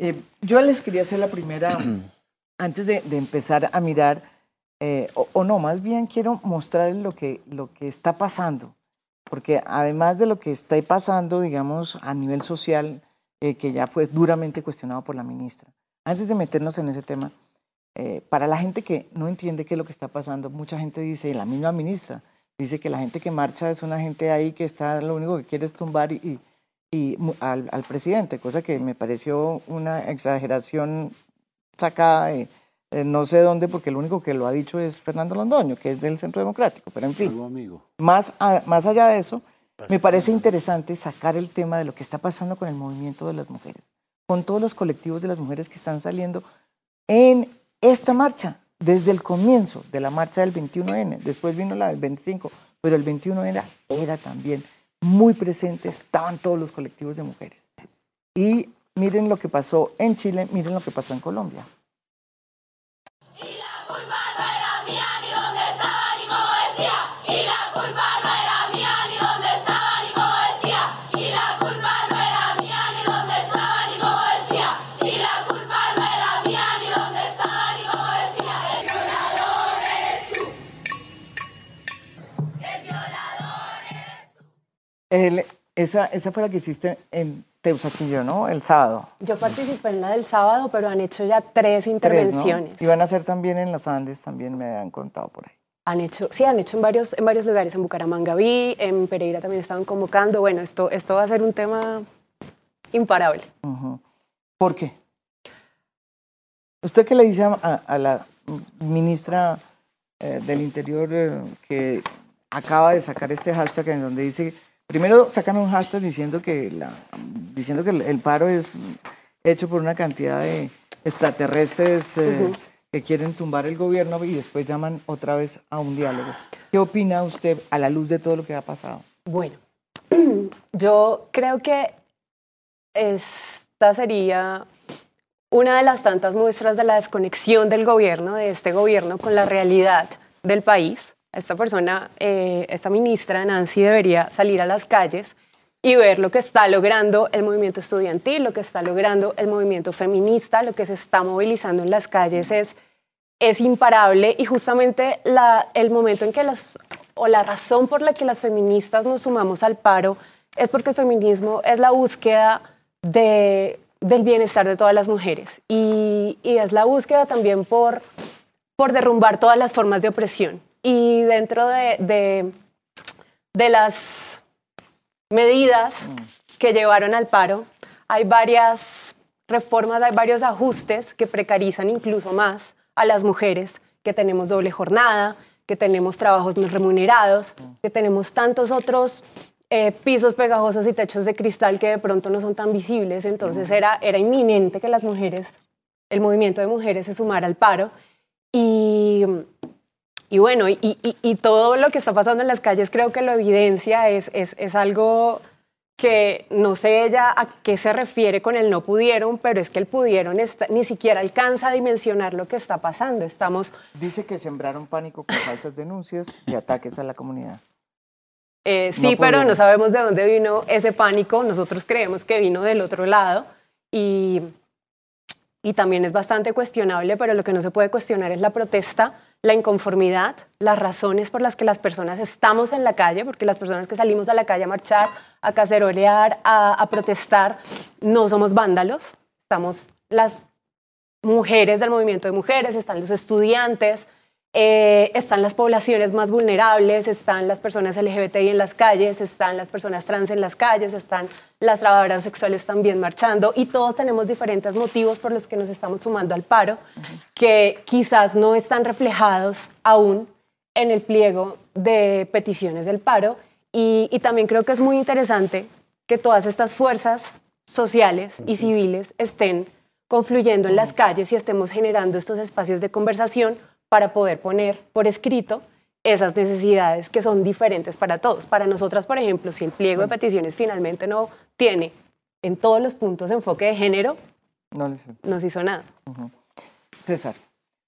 Eh, yo les quería hacer la primera, (clears throat) antes de, de empezar a mirar eh, o, no, más bien quiero mostrarles lo que, lo que está pasando, porque además de lo que está pasando, digamos, a nivel social, eh, que ya fue duramente cuestionado por la ministra, antes de meternos en ese tema, eh, para la gente que no entiende qué es lo que está pasando, mucha gente dice, la misma ministra, dice que la gente que marcha es una gente ahí que está, lo único que quiere es tumbar y, y, al, al, presidente, cosa que me pareció una exageración sacada de eh, no sé dónde, porque el único que lo ha dicho es Fernando Londoño, que es del Centro Democrático, pero en fin, Más, más allá de eso, pues me parece interesante sacar el tema de lo que está pasando con el movimiento de las mujeres, con todos los colectivos de las mujeres que están saliendo en esta marcha, desde el comienzo de la marcha del 21N, después vino la del 25, pero el 21 n era también muy presente, estaban todos los colectivos de mujeres. Y miren lo que pasó en Chile, miren lo que pasó en Colombia. Esa, esa fue la que hiciste en Teusaquillo, ¿no? El sábado. Yo participé en la del sábado, pero han hecho ya tres intervenciones. Y van a hacer también en los Andes, también me han contado por ahí. Han hecho, sí, han hecho en varios, en varios lugares. En Bucaramanga vi, en Pereira también estaban convocando. Bueno, esto, esto va a ser un tema imparable. ¿Por qué? ¿Usted qué le dice a, la ministra eh, del Interior eh, que acaba de sacar este hashtag en donde dice Primero sacan un hashtag diciendo que, la, diciendo que el, paro es hecho por una cantidad de extraterrestres eh, que quieren tumbar el gobierno y después llaman otra vez a un diálogo. ¿Qué opina usted a la luz de todo lo que ha pasado? Bueno, (clears throat) yo creo que esta sería una de las tantas muestras de la desconexión del gobierno, de este gobierno, con la realidad del país esta persona, eh, esta ministra Nancy debería salir a las calles y ver lo que está logrando el movimiento estudiantil, lo que está logrando el movimiento feminista, lo que se está movilizando en las calles es, es imparable y justamente el momento en que las, o la razón por la que las feministas nos sumamos al paro es porque el feminismo es la búsqueda de, del bienestar de todas las mujeres y, y es la búsqueda también por, por derrumbar todas las formas de opresión. Y dentro de, de, las medidas que llevaron al paro, hay varias reformas, hay varios ajustes que precarizan incluso más a las mujeres, que tenemos doble jornada, que tenemos trabajos no remunerados, que tenemos tantos otros eh, pisos pegajosos y techos de cristal que de pronto no son tan visibles. Entonces era, era inminente que las mujeres, el movimiento de mujeres se sumara al paro. Y y bueno, y, todo lo que está pasando en las calles creo que lo evidencia, es, es, algo que no sé ella a qué se refiere con el no pudieron, pero es que el pudieron ni siquiera alcanza a dimensionar lo que está pasando. Estamos... Dice que sembraron pánico con falsas denuncias y ataques a la comunidad. Eh, sí, pero no sabemos de dónde vino ese pánico. Nosotros creemos que vino del otro lado y, y también es bastante cuestionable, pero lo que no se puede cuestionar es la protesta la inconformidad, las razones por las que las personas estamos en la calle, porque las personas que salimos a la calle a marchar, a cacerolear, a, a protestar, no somos vándalos, estamos las mujeres del movimiento de mujeres, están los estudiantes, eh, están las poblaciones más vulnerables, están las personas LGBTI en las calles, están las personas trans en las calles, están las trabajadoras sexuales también marchando y todos tenemos diferentes motivos por los que nos estamos sumando al paro que quizás no están reflejados aún en el pliego de peticiones del paro. Y, y también creo que es muy interesante que todas estas fuerzas sociales y civiles estén confluyendo en las calles y estemos generando estos espacios de conversación para poder poner por escrito esas necesidades que son diferentes para todos. Para nosotras, por ejemplo, si el pliego de peticiones finalmente no tiene en todos los puntos enfoque de género, no, no se hizo nada. César,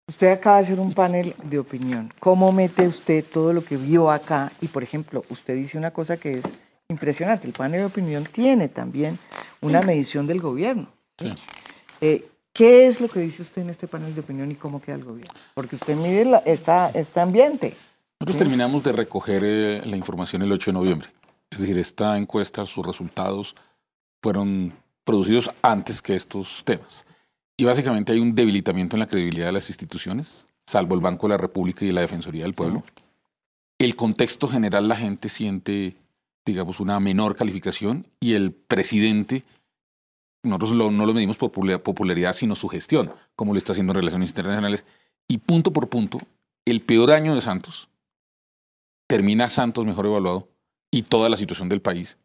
usted acaba de hacer un panel de opinión. ¿Cómo mete usted todo lo que vio acá? Y, por ejemplo, usted dice una cosa que es impresionante. El panel de opinión tiene también una medición del gobierno. Eh, ¿Qué es lo que dice usted en este panel de opinión y cómo queda el gobierno? Porque usted mide la, esta, este ambiente. Nosotros terminamos de recoger eh, la información el 8 de noviembre. Es decir, esta encuesta, sus resultados fueron producidos antes que estos temas. Y básicamente hay un debilitamiento en la credibilidad de las instituciones, salvo el Banco de la República y la Defensoría del Pueblo. El contexto general, la gente siente, digamos, una menor calificación y el presidente, nosotros no lo medimos por popularidad, sino su gestión, como lo está haciendo en relaciones internacionales. Y punto por punto, el peor año de Santos termina Santos mejor evaluado y toda la situación del país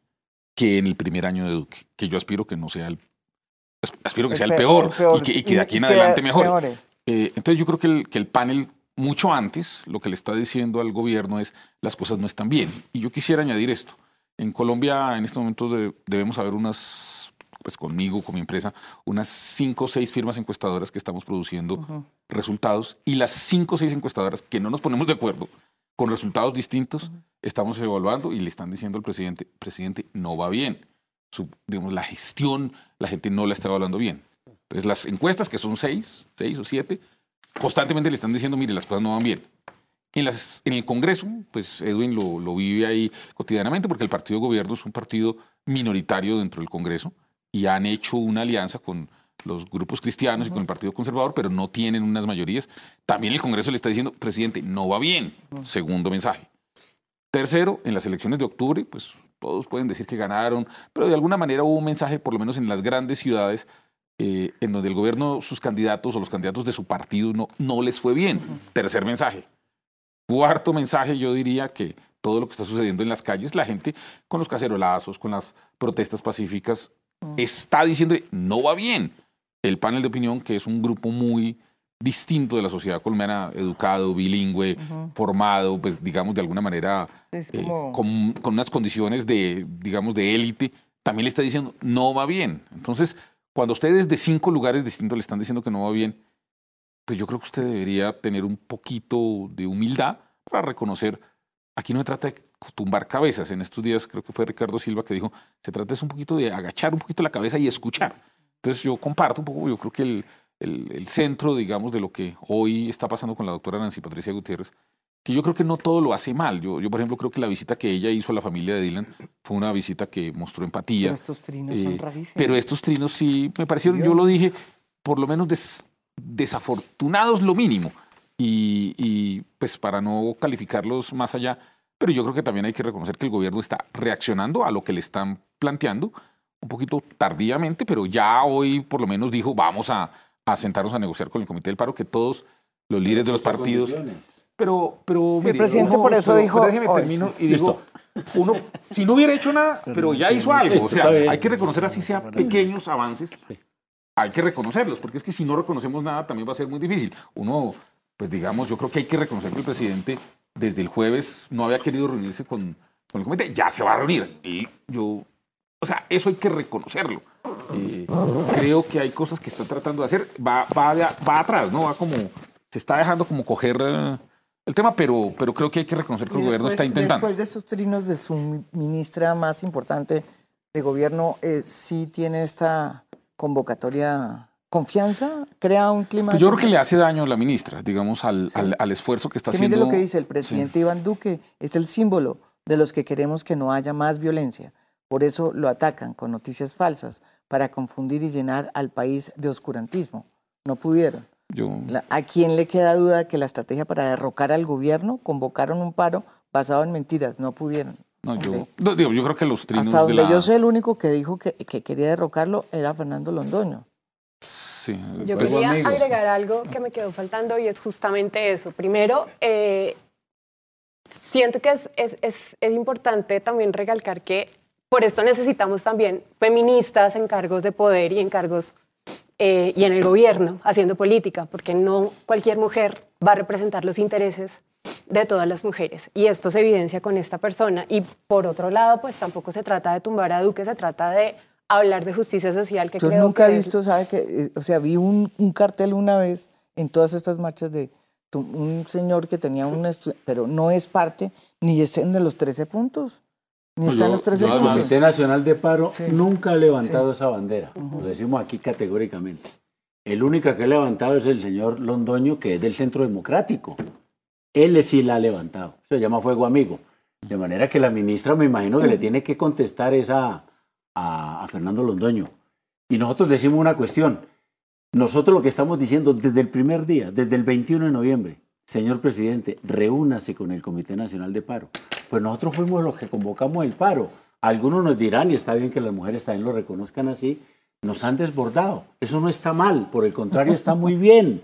que en el primer año de Duque, que yo aspiro que no sea el, aspiro que sea el peor, y, que, de aquí en adelante mejor. Eh, entonces yo creo que el, que el panel mucho antes lo que le está diciendo al gobierno es las cosas no están bien. Y yo quisiera añadir esto. En Colombia en este momento debemos haber unas, pues conmigo, con mi empresa, unas cinco o seis firmas encuestadoras que estamos produciendo resultados y las cinco o seis encuestadoras que no nos ponemos de acuerdo con resultados distintos, estamos evaluando y le están diciendo al presidente, presidente, no va bien. Su, digamos, la gestión, la gente no la está evaluando bien. Entonces, las encuestas, que son seis, seis o siete, constantemente le están diciendo, mire, las cosas no van bien. En, las, en el Congreso, pues Edwin lo, lo, vive ahí cotidianamente porque el partido de gobierno es un partido minoritario dentro del Congreso y han hecho una alianza con los grupos cristianos y con el Partido Conservador, pero no tienen unas mayorías. También el Congreso le está diciendo, presidente, no va bien. Segundo mensaje. Tercero, en las elecciones de octubre, pues todos pueden decir que ganaron, pero de alguna manera hubo un mensaje, por lo menos en las grandes ciudades, eh, en donde el gobierno, sus candidatos o los candidatos de su partido no, no les fue bien. Tercer mensaje. Cuarto mensaje, yo diría que todo lo que está sucediendo en las calles, la gente con los cacerolazos, con las protestas pacíficas, está diciendo no va bien. El panel de opinión, que es un grupo muy distinto de la sociedad colombiana, educado, bilingüe, formado, pues digamos de alguna manera eh, con, unas condiciones de, digamos, de élite, también le está diciendo no va bien. Entonces, cuando ustedes de cinco lugares distintos le están diciendo que no va bien, pues yo creo que usted debería tener un poquito de humildad para reconocer, aquí no se trata de tumbar cabezas. En estos días creo que fue Ricardo Silva que dijo, se trata es un poquito de agachar un poquito la cabeza y escuchar. Entonces yo comparto un poco, yo creo que el, el, centro, digamos, de lo que hoy está pasando con la doctora Nancy Patricia Gutiérrez, que yo creo que no todo lo hace mal. Yo, yo, por ejemplo, creo que la visita que ella hizo a la familia de Dylan fue una visita que mostró empatía. Pero estos trinos son eh, rarísimos. Pero estos trinos sí me parecieron, yo lo dije, por lo menos desafortunados lo mínimo. Y, y, pues para no calificarlos más allá, pero yo creo que también hay que reconocer que el gobierno está reaccionando a lo que le están planteando un poquito tardíamente, pero ya hoy por lo menos dijo, vamos a, sentarnos a negociar con el Comité del Paro, que todos los líderes de los partidos... Pero, pero el presidente por eso dijo... Déjeme termino y digo, uno, si no hubiera hecho nada, pero ya hizo algo. O sea, hay que reconocer así sea pequeños avances, hay que reconocerlos, porque es que si no reconocemos nada también va a ser muy difícil. Uno, pues digamos, yo creo que hay que reconocer que el presidente desde el jueves no había querido reunirse con, con el comité, ya se va a reunir. Y yo o sea, eso hay que reconocerlo. Eh, creo que hay cosas que está tratando de hacer. Va, va, va atrás, ¿no? Va como. Se está dejando como coger eh, el tema, pero, pero creo que hay que reconocer que el gobierno está intentando. Después de estos trinos de su ministra más importante de gobierno, eh, ¿sí tiene esta convocatoria confianza? ¿Crea un clima? Pues yo creo que le hace daño a la ministra, digamos, al, al, esfuerzo que está haciendo. Mire lo que dice el presidente Iván Duque, es el símbolo de los que queremos que no haya más violencia. Por eso lo atacan con noticias falsas, para confundir y llenar al país de oscurantismo. No pudieron. ¿A quién le queda duda que la estrategia para derrocar al gobierno convocaron un paro basado en mentiras? No pudieron. No, yo, digo, yo creo que los trinos Hasta donde yo sé, el único que dijo que, quería derrocarlo era Fernando Londoño. Sí, yo quería agregar algo que me quedó faltando y es justamente eso. Primero, eh, siento que es, es, es, es importante también recalcar que por esto necesitamos también feministas en cargos de poder y en cargos eh, y en el gobierno haciendo política, porque no cualquier mujer va a representar los intereses de todas las mujeres. Y esto se evidencia con esta persona. Y por otro lado, pues tampoco se trata de tumbar a Duque, se trata de hablar de justicia social. Que Yo nunca he visto, ¿sabe? Que, eh, o sea, vi un, un, cartel una vez en todas estas marchas de un señor que tenía un... pero no es parte ni es en de los 13 puntos. Ni pues está en los 13 puntos. El Comité Nacional de Paro nunca ha levantado esa bandera. Lo decimos aquí categóricamente. El único que ha levantado es el señor Londoño, que es del Centro Democrático. Él sí la ha levantado. Se llama Fuego Amigo. De manera que la ministra me imagino que le tiene que contestar esa a, Fernando Londoño. Y nosotros decimos una cuestión. Nosotros lo que estamos diciendo desde el primer día, desde el 21 de noviembre, señor presidente, reúnase con el Comité Nacional de Paro. Pues nosotros fuimos los que convocamos el paro. Algunos nos dirán, y está bien que las mujeres también lo reconozcan así, nos han desbordado. Eso no está mal, por el contrario, está muy bien.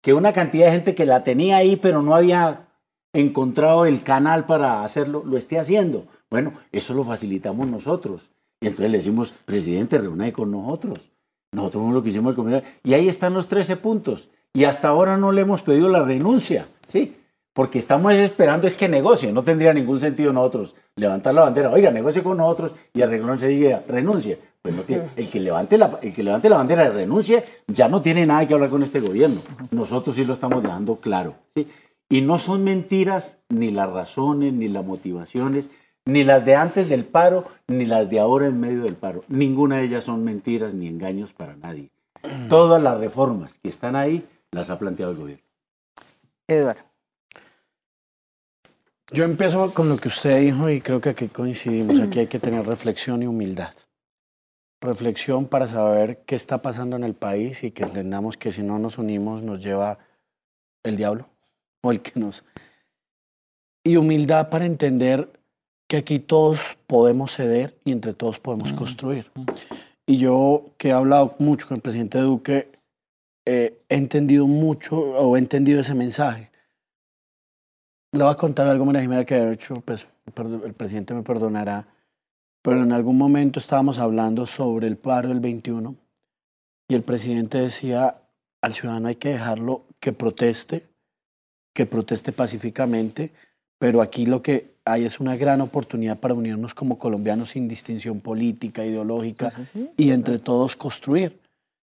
Que una cantidad de gente que la tenía ahí, pero no había encontrado el canal para hacerlo, lo esté haciendo. Bueno, eso lo facilitamos nosotros. Y entonces le decimos, presidente, reúne con nosotros. Nosotros lo que hicimos el Y ahí están los 13 puntos. Y hasta ahora no le hemos pedido la renuncia, ¿sí? Porque estamos esperando es que negocie. No tendría ningún sentido nosotros levantar la bandera. Oiga, negocie con nosotros y arreglón se diga, renuncie. Pues no tiene, el, que levante la, el que levante la bandera de renuncie ya no tiene nada que hablar con este gobierno. Nosotros sí lo estamos dejando claro. ¿sí? Y no son mentiras ni las razones, ni las motivaciones, ni las de antes del paro, ni las de ahora en medio del paro. Ninguna de ellas son mentiras ni engaños para nadie. Todas las reformas que están ahí las ha planteado el gobierno. Eduardo. Yo empiezo con lo que usted dijo y creo que aquí coincidimos. Aquí hay que tener reflexión y humildad. Reflexión para saber qué está pasando en el país y que entendamos que si no nos unimos nos lleva el diablo o el que nos... Y humildad para entender que aquí todos podemos ceder y entre todos podemos construir. Y yo que he hablado mucho con el presidente Duque, eh, he entendido mucho o he entendido ese mensaje. Le voy a contar algo, María Jimena, que de hecho pues, el presidente me perdonará, pero en algún momento estábamos hablando sobre el paro del 21 y el presidente decía, al ciudadano hay que dejarlo que proteste, que proteste pacíficamente, pero aquí lo que hay es una gran oportunidad para unirnos como colombianos sin distinción política, ideológica y entre todos construir.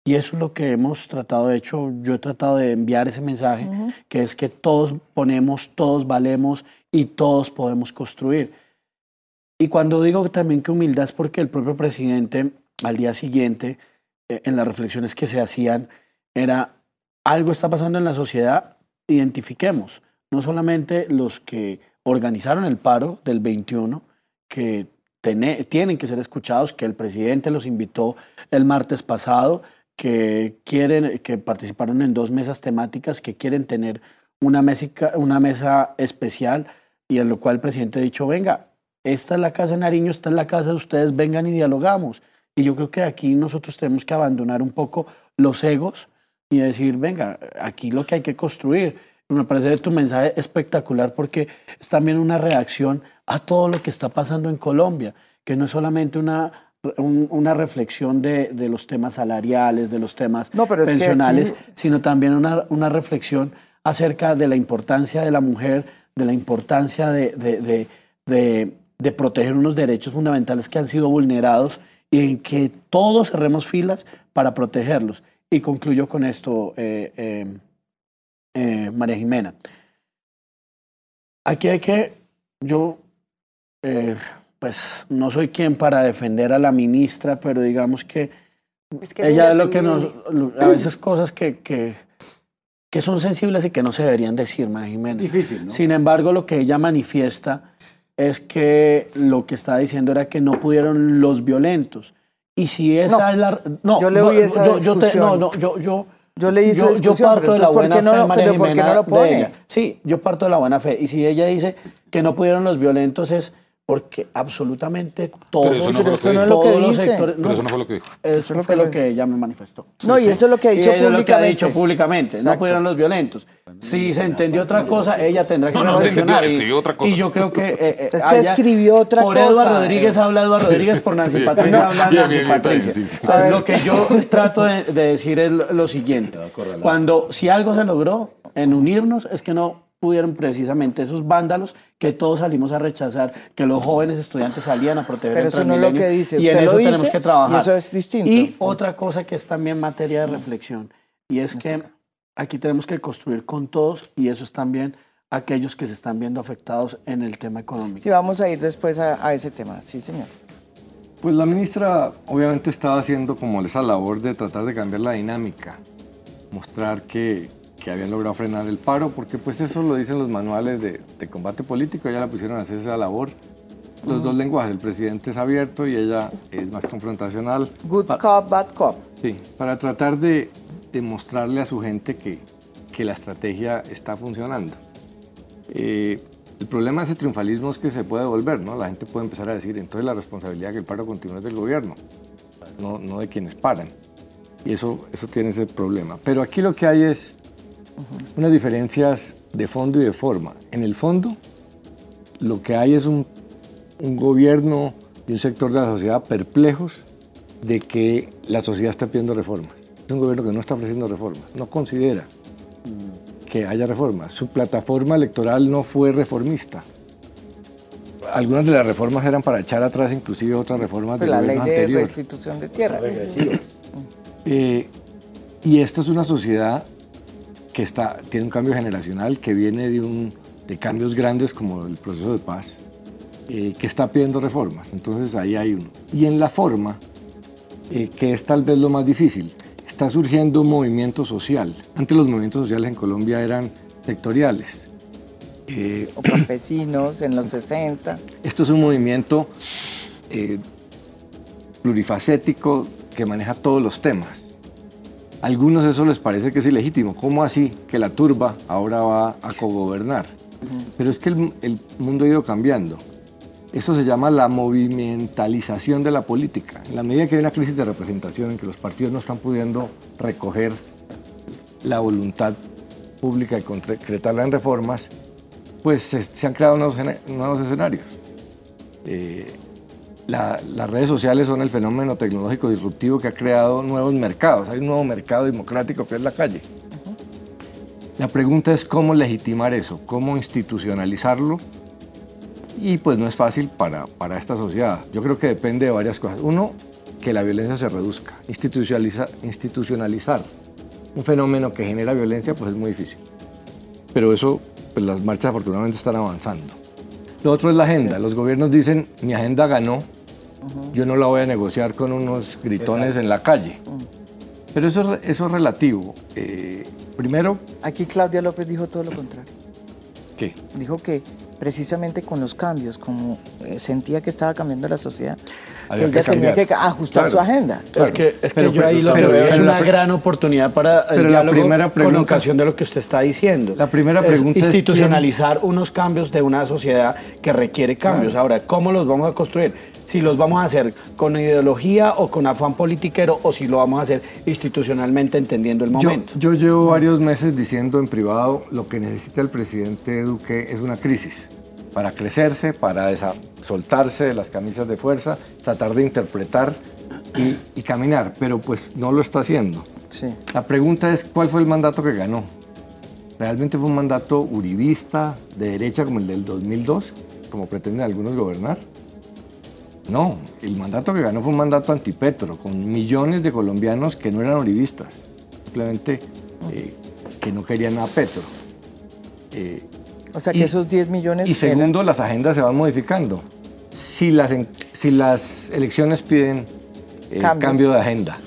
Y eso es lo que hemos tratado, de hecho, yo he tratado de enviar ese mensaje, que es que todos ponemos, todos valemos y todos podemos construir. Y cuando digo también que humildad es porque el propio presidente al día siguiente, eh, en las reflexiones que se hacían, era algo está pasando en la sociedad, identifiquemos, no solamente los que organizaron el paro del 21, que tienen que ser escuchados, que el presidente los invitó el martes pasado, que quieren, que participaron en dos mesas temáticas, que quieren tener una mesa, una mesa especial y en lo cual el presidente ha dicho, venga, esta es la casa de Nariño, esta es la casa de ustedes, vengan y dialogamos. Y yo creo que aquí nosotros tenemos que abandonar un poco los egos y decir, venga, aquí lo que hay que construir me parece tu mensaje espectacular porque es también una reacción a todo lo que está pasando en Colombia, que no es solamente una, una reflexión de, de, los temas salariales, de los temas pensionales, sino también una, una, reflexión acerca de la importancia de la mujer, de la importancia de, de, de, proteger unos derechos fundamentales que han sido vulnerados y en que todos cerremos filas para protegerlos. Y concluyo con esto, eh, eh, eh, María Jimena. Aquí hay que, yo, eh, pues no soy quien para defender a la ministra, pero digamos que, ella es lo que nos, a veces cosas que, que, que, son sensibles y que no se deberían decir, María Jimena. Difícil, ¿no? Sin embargo, lo que ella manifiesta es que lo que está diciendo era que no pudieron los violentos. Y si esa es la... No, yo le oí esa yo, yo, no, no, yo, yo yo le hice yo, yo parto de la buena fe, no, ¿por qué no lo pone? Sí, yo parto de la buena fe. Y si ella dice que no pudieron los violentos es porque absolutamente todos, pero eso no, es lo que pero eso no fue lo que dijo. Eso, fue lo que ella me manifestó. No, y eso es lo que ha dicho públicamente. Es lo que ha dicho públicamente. No pudieron los violentos. Si se entendió otra cosa, ella tendrá que no, escribió otra cosa. Y yo creo que... Eh, es que escribió otra por cosa. Por Eduardo Rodríguez habla Eduardo Rodríguez, por Nancy Patricia habla Nancy Patricia. Lo que yo trato de, de decir es lo siguiente. Cuando, si algo se logró en unirnos, es que no pudieron precisamente esos vándalos que todos salimos a rechazar, que los jóvenes estudiantes salían a proteger Pero el eso no es lo que dice. Y en eso dice, tenemos que trabajar. Y eso es distinto. Y otra cosa que es también materia de reflexión, y es que aquí tenemos que construir con todos, y eso es también aquellos que se están viendo afectados en el tema económico. Sí, vamos a ir después a, a ese tema. Sí, señor. Pues la ministra obviamente estaba haciendo como esa labor de tratar de cambiar la dinámica, mostrar que que habían logrado frenar el paro, porque pues eso lo dicen los manuales de, de combate político, ella la pusieron a hacer esa labor. Los dos lenguajes, el presidente es abierto y ella es más confrontacional. Good cop, bad cop. Sí, para tratar de demostrarle a su gente que, que la estrategia está funcionando. Eh, el problema de ese triunfalismo es que se puede volver, ¿no? La gente puede empezar a decir, entonces la responsabilidad que el paro continúe es del gobierno, no, no de quienes paran. Y eso, eso tiene ese problema. Pero aquí lo que hay es unas diferencias de fondo y de forma. En el fondo, lo que hay es un, un gobierno y un sector de la sociedad perplejos de que la sociedad está pidiendo reformas. Es un gobierno que no está ofreciendo reformas, no considera que haya reformas. Su plataforma electoral no fue reformista. Algunas de las reformas eran para echar atrás inclusive otras reformas pues del la ley gobierno de anterior. restitución de tierras. Eh, y esto es una sociedad que está, tiene un cambio generacional que viene de, un, de cambios grandes como el proceso de paz, eh, que está pidiendo reformas. Entonces ahí hay uno. Y en la forma, eh, que es tal vez lo más difícil, está surgiendo un movimiento social. Antes los movimientos sociales en Colombia eran sectoriales. Eh, o campesinos en los 60. Esto es un movimiento plurifacético que maneja todos los temas. Algunos eso les parece que es ilegítimo. ¿Cómo así que la turba ahora va a cogobernar? Pero es que el, mundo ha ido cambiando. Eso se llama la movimentalización de la política. En la medida que hay una crisis de representación en que los partidos no están pudiendo recoger la voluntad pública y concretarla en reformas, pues se, han creado nuevos, nuevos escenarios. Eh, la, las redes sociales son el fenómeno tecnológico disruptivo que ha creado nuevos mercados. Hay un nuevo mercado democrático que es la calle. Uh -huh. La pregunta es cómo legitimar eso, cómo institucionalizarlo. Y pues no es fácil para, para esta sociedad. Yo creo que depende de varias cosas. Uno, que la violencia se reduzca. Institucionalizar, institucionalizar un fenómeno que genera violencia pues es muy difícil. Pero eso, pues las marchas afortunadamente están avanzando. Lo otro es la agenda. Los gobiernos dicen, mi agenda ganó, yo no la voy a negociar con unos gritones en la calle. Pero eso, eso es relativo. Eh, primero... Aquí Claudia López dijo todo lo contrario. ¿Qué? Dijo que precisamente con los cambios, como eh, sentía que estaba cambiando la sociedad, que que ella tenía que ajustar Claro. su agenda. Es que, es que Pero- yo ahí lo que pero- veo es la una gran oportunidad para el pero la diálogo primera con ocasión de lo que usted está diciendo. La primera Es pregunta es institucionalizar unos cambios de una sociedad que requiere cambios. Ahora, ¿cómo los vamos a construir? Si los vamos a hacer con ideología o con afán politiquero o si lo vamos a hacer institucionalmente entendiendo el Yo, momento. yo llevo varios meses diciendo en privado lo que necesita el presidente Duque es una crisis para crecerse, para soltarse de las camisas de fuerza, tratar de interpretar y, y caminar, pero pues no lo está haciendo. Sí. La pregunta es cuál fue el mandato que ganó. ¿Realmente fue un mandato uribista, de derecha como el del 2002, como pretenden algunos gobernar? No, el mandato que ganó fue un mandato antipetro, con millones de colombianos que no eran uribistas, simplemente eh, que no querían a Petro. Eh, O sea que Y- esos 10 millones y eran- segundo, las agendas se van modificando. Si las, si las elecciones piden eh, Cambios. cambio de agenda,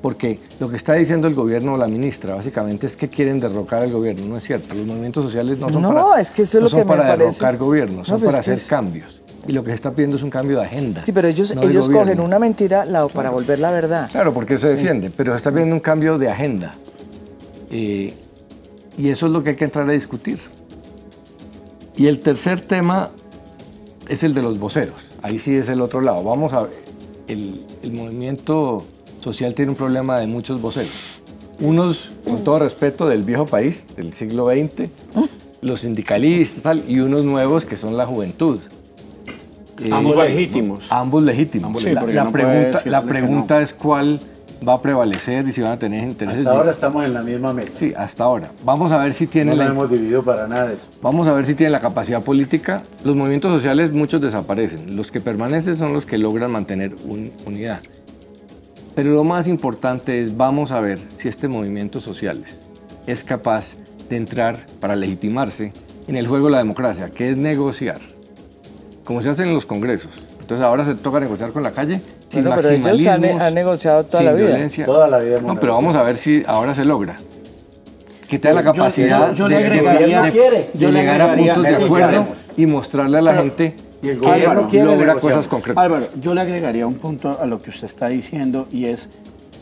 porque lo que está diciendo el gobierno o la ministra básicamente es que quieren derrocar al gobierno, no es cierto. Los movimientos sociales no son No, para, es que eso es lo son que me para parece. derrocar gobiernos, No, son pero para hacer es- cambios. Y lo que se está pidiendo es un cambio de agenda. Sí, pero ellos, no ellos cogen una mentira la, para volver la verdad. Claro, porque se defiende, pero se está viendo un cambio de agenda. Eh, y eso es lo que hay que entrar a discutir. Y el tercer tema es el de los voceros. Ahí sí es el otro lado. Vamos a ver. El, el movimiento social tiene un problema de muchos voceros. Unos, con todo respeto, del viejo país, del siglo XX, los sindicalistas y unos nuevos que son la juventud. Eh, ambos legítimos. Ambos legítimos. Sí, la, pregunta, la pregunta es cuál va a prevalecer y si van a tener intereses. Hasta ahora estamos en la misma mesa. Sí, hasta ahora. Vamos a ver si tiene no la. hemos dividido para nada eso. Vamos a ver si tiene la capacidad política. Los movimientos sociales, muchos desaparecen. Los que permanecen son los que logran mantener unidad. Pero lo más importante es, vamos a ver si este movimiento social es capaz de entrar para legitimarse en el juego de la democracia, que es negociar, como se hace en los congresos. Entonces ahora se toca negociar con la calle sin pero ellos han, negociado toda la vida. Violencia. Toda la vida no, pero vamos a ver si ahora se logra. Que tenga la capacidad yo, le agregaría, de, llegar a puntos de acuerdo y mostrarle a la gente y el gobierno que logra cosas concretas. Álvaro, yo le agregaría un punto a lo que usted está diciendo y es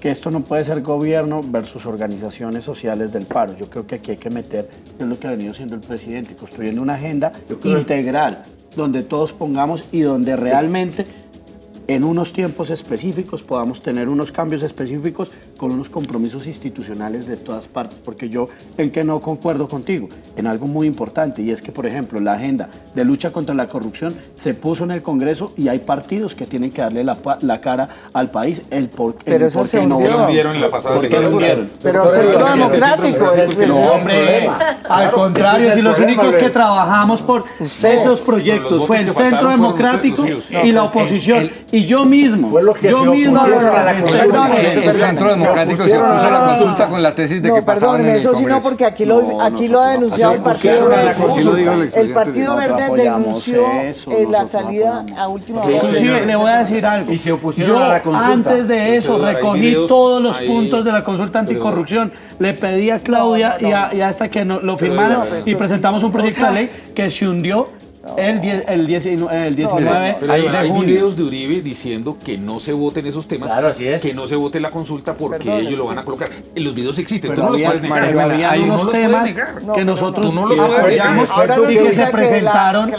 que esto no puede ser gobierno versus organizaciones sociales del paro. Yo creo que aquí hay que meter, es lo que ha venido siendo el presidente, construyendo una agenda integral donde todos pongamos y donde realmente en unos tiempos específicos podamos tener unos cambios específicos con unos compromisos institucionales de todas partes, porque yo en que no concuerdo contigo, en algo muy importante, y es que, por ejemplo, la agenda de lucha contra la corrupción se puso en el Congreso y hay partidos que tienen que darle la, la cara al país, el por, Pero eso se no. lo en la pasada Pero el Centro Democrático. No, hombre, al contrario, si los únicos que trabajamos por esos proyectos fue el Centro Democrático y la oposición y yo mismo. Fue lo que yo mismo. el, Centro Democrático se puso la consulta con la tesis de que perdón, eso sí no, porque aquí lo, aquí lo ha denunciado el Partido Verde. El Partido Verde denunció la salida a última hora. Inclusive le voy a decir algo. Y se opusieron a la consulta. Antes de eso recogí todos los puntos de la consulta anticorrupción. Le pedí a Claudia y hasta que lo firmaran y presentamos un proyecto de ley que se hundió el, 10, el, 19, el 19 hay, hay videos de Uribe diciendo que no se voten esos temas, claro, así es. que no se vote la consulta porque ellos lo van a colocar. En los videos existen, tú no los puedes negar. Había unos temas que nosotros no, los apoyamos y que se presentaron,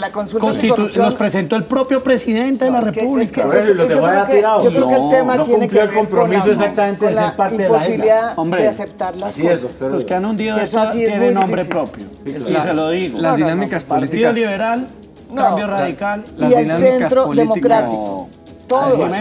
los presentó el propio presidente de la República. Yo creo que el tema tiene que ver el compromiso exactamente de ser parte de la imposibilidad de aceptar las cosas. Los que han hundido eso tienen nombre propio. Sí se lo digo. Las dinámicas políticas. liberal Cambio radical. y el centro democrático. Todos.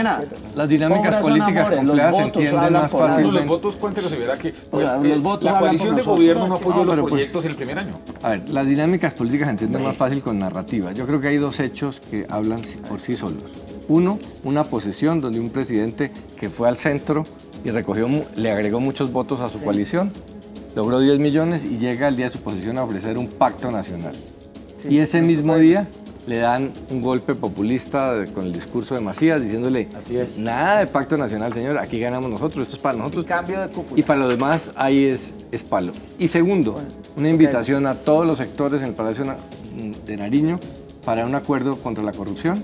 Las dinámicas políticas complejas se entienden más fácilmente. Los votos, cuéntenos verá que la coalición de gobierno no apoyó los pues, proyectos en el primer año. A ver, las dinámicas políticas se entienden más fácil con narrativa. Yo creo que hay dos hechos que hablan por sí solos. Uno, una posesión donde un presidente que fue al centro y recogió, le agregó muchos votos a su coalición, logró 10 millones y llega al día de su posesión a ofrecer un pacto nacional. y ese mismo día le dan un golpe populista con el discurso de Macías diciéndole Así es. nada de pacto nacional, señor, aquí ganamos nosotros, esto es para nosotros. Y cambio de cúpula. Y para lo demás ahí es, es palo. Y segundo, una invitación a todos los sectores en el Palacio de Nariño para un acuerdo contra la corrupción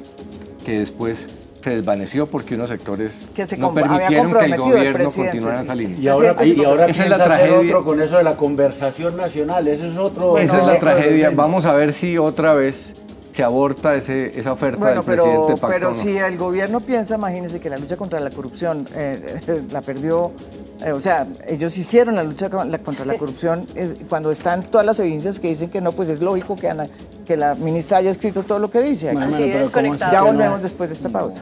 que después se desvaneció porque unos sectores no permitieron que el gobierno continuara en esa línea. Y ahora, y ahora esa es la tragedia. otro con eso de la conversación nacional, ese es otro... Esa es la tragedia. Vamos a ver si otra vez se aborta ese, esa oferta del presidente Pacto, Pero si el gobierno piensa, imagínense que la lucha contra la corrupción eh, la perdió, eh, o sea, ellos hicieron la lucha contra la corrupción cuando están todas las evidencias que dicen que no, pues es lógico que, que la ministra haya escrito todo lo que dice. Aquí. ya volvemos después de esta pausa.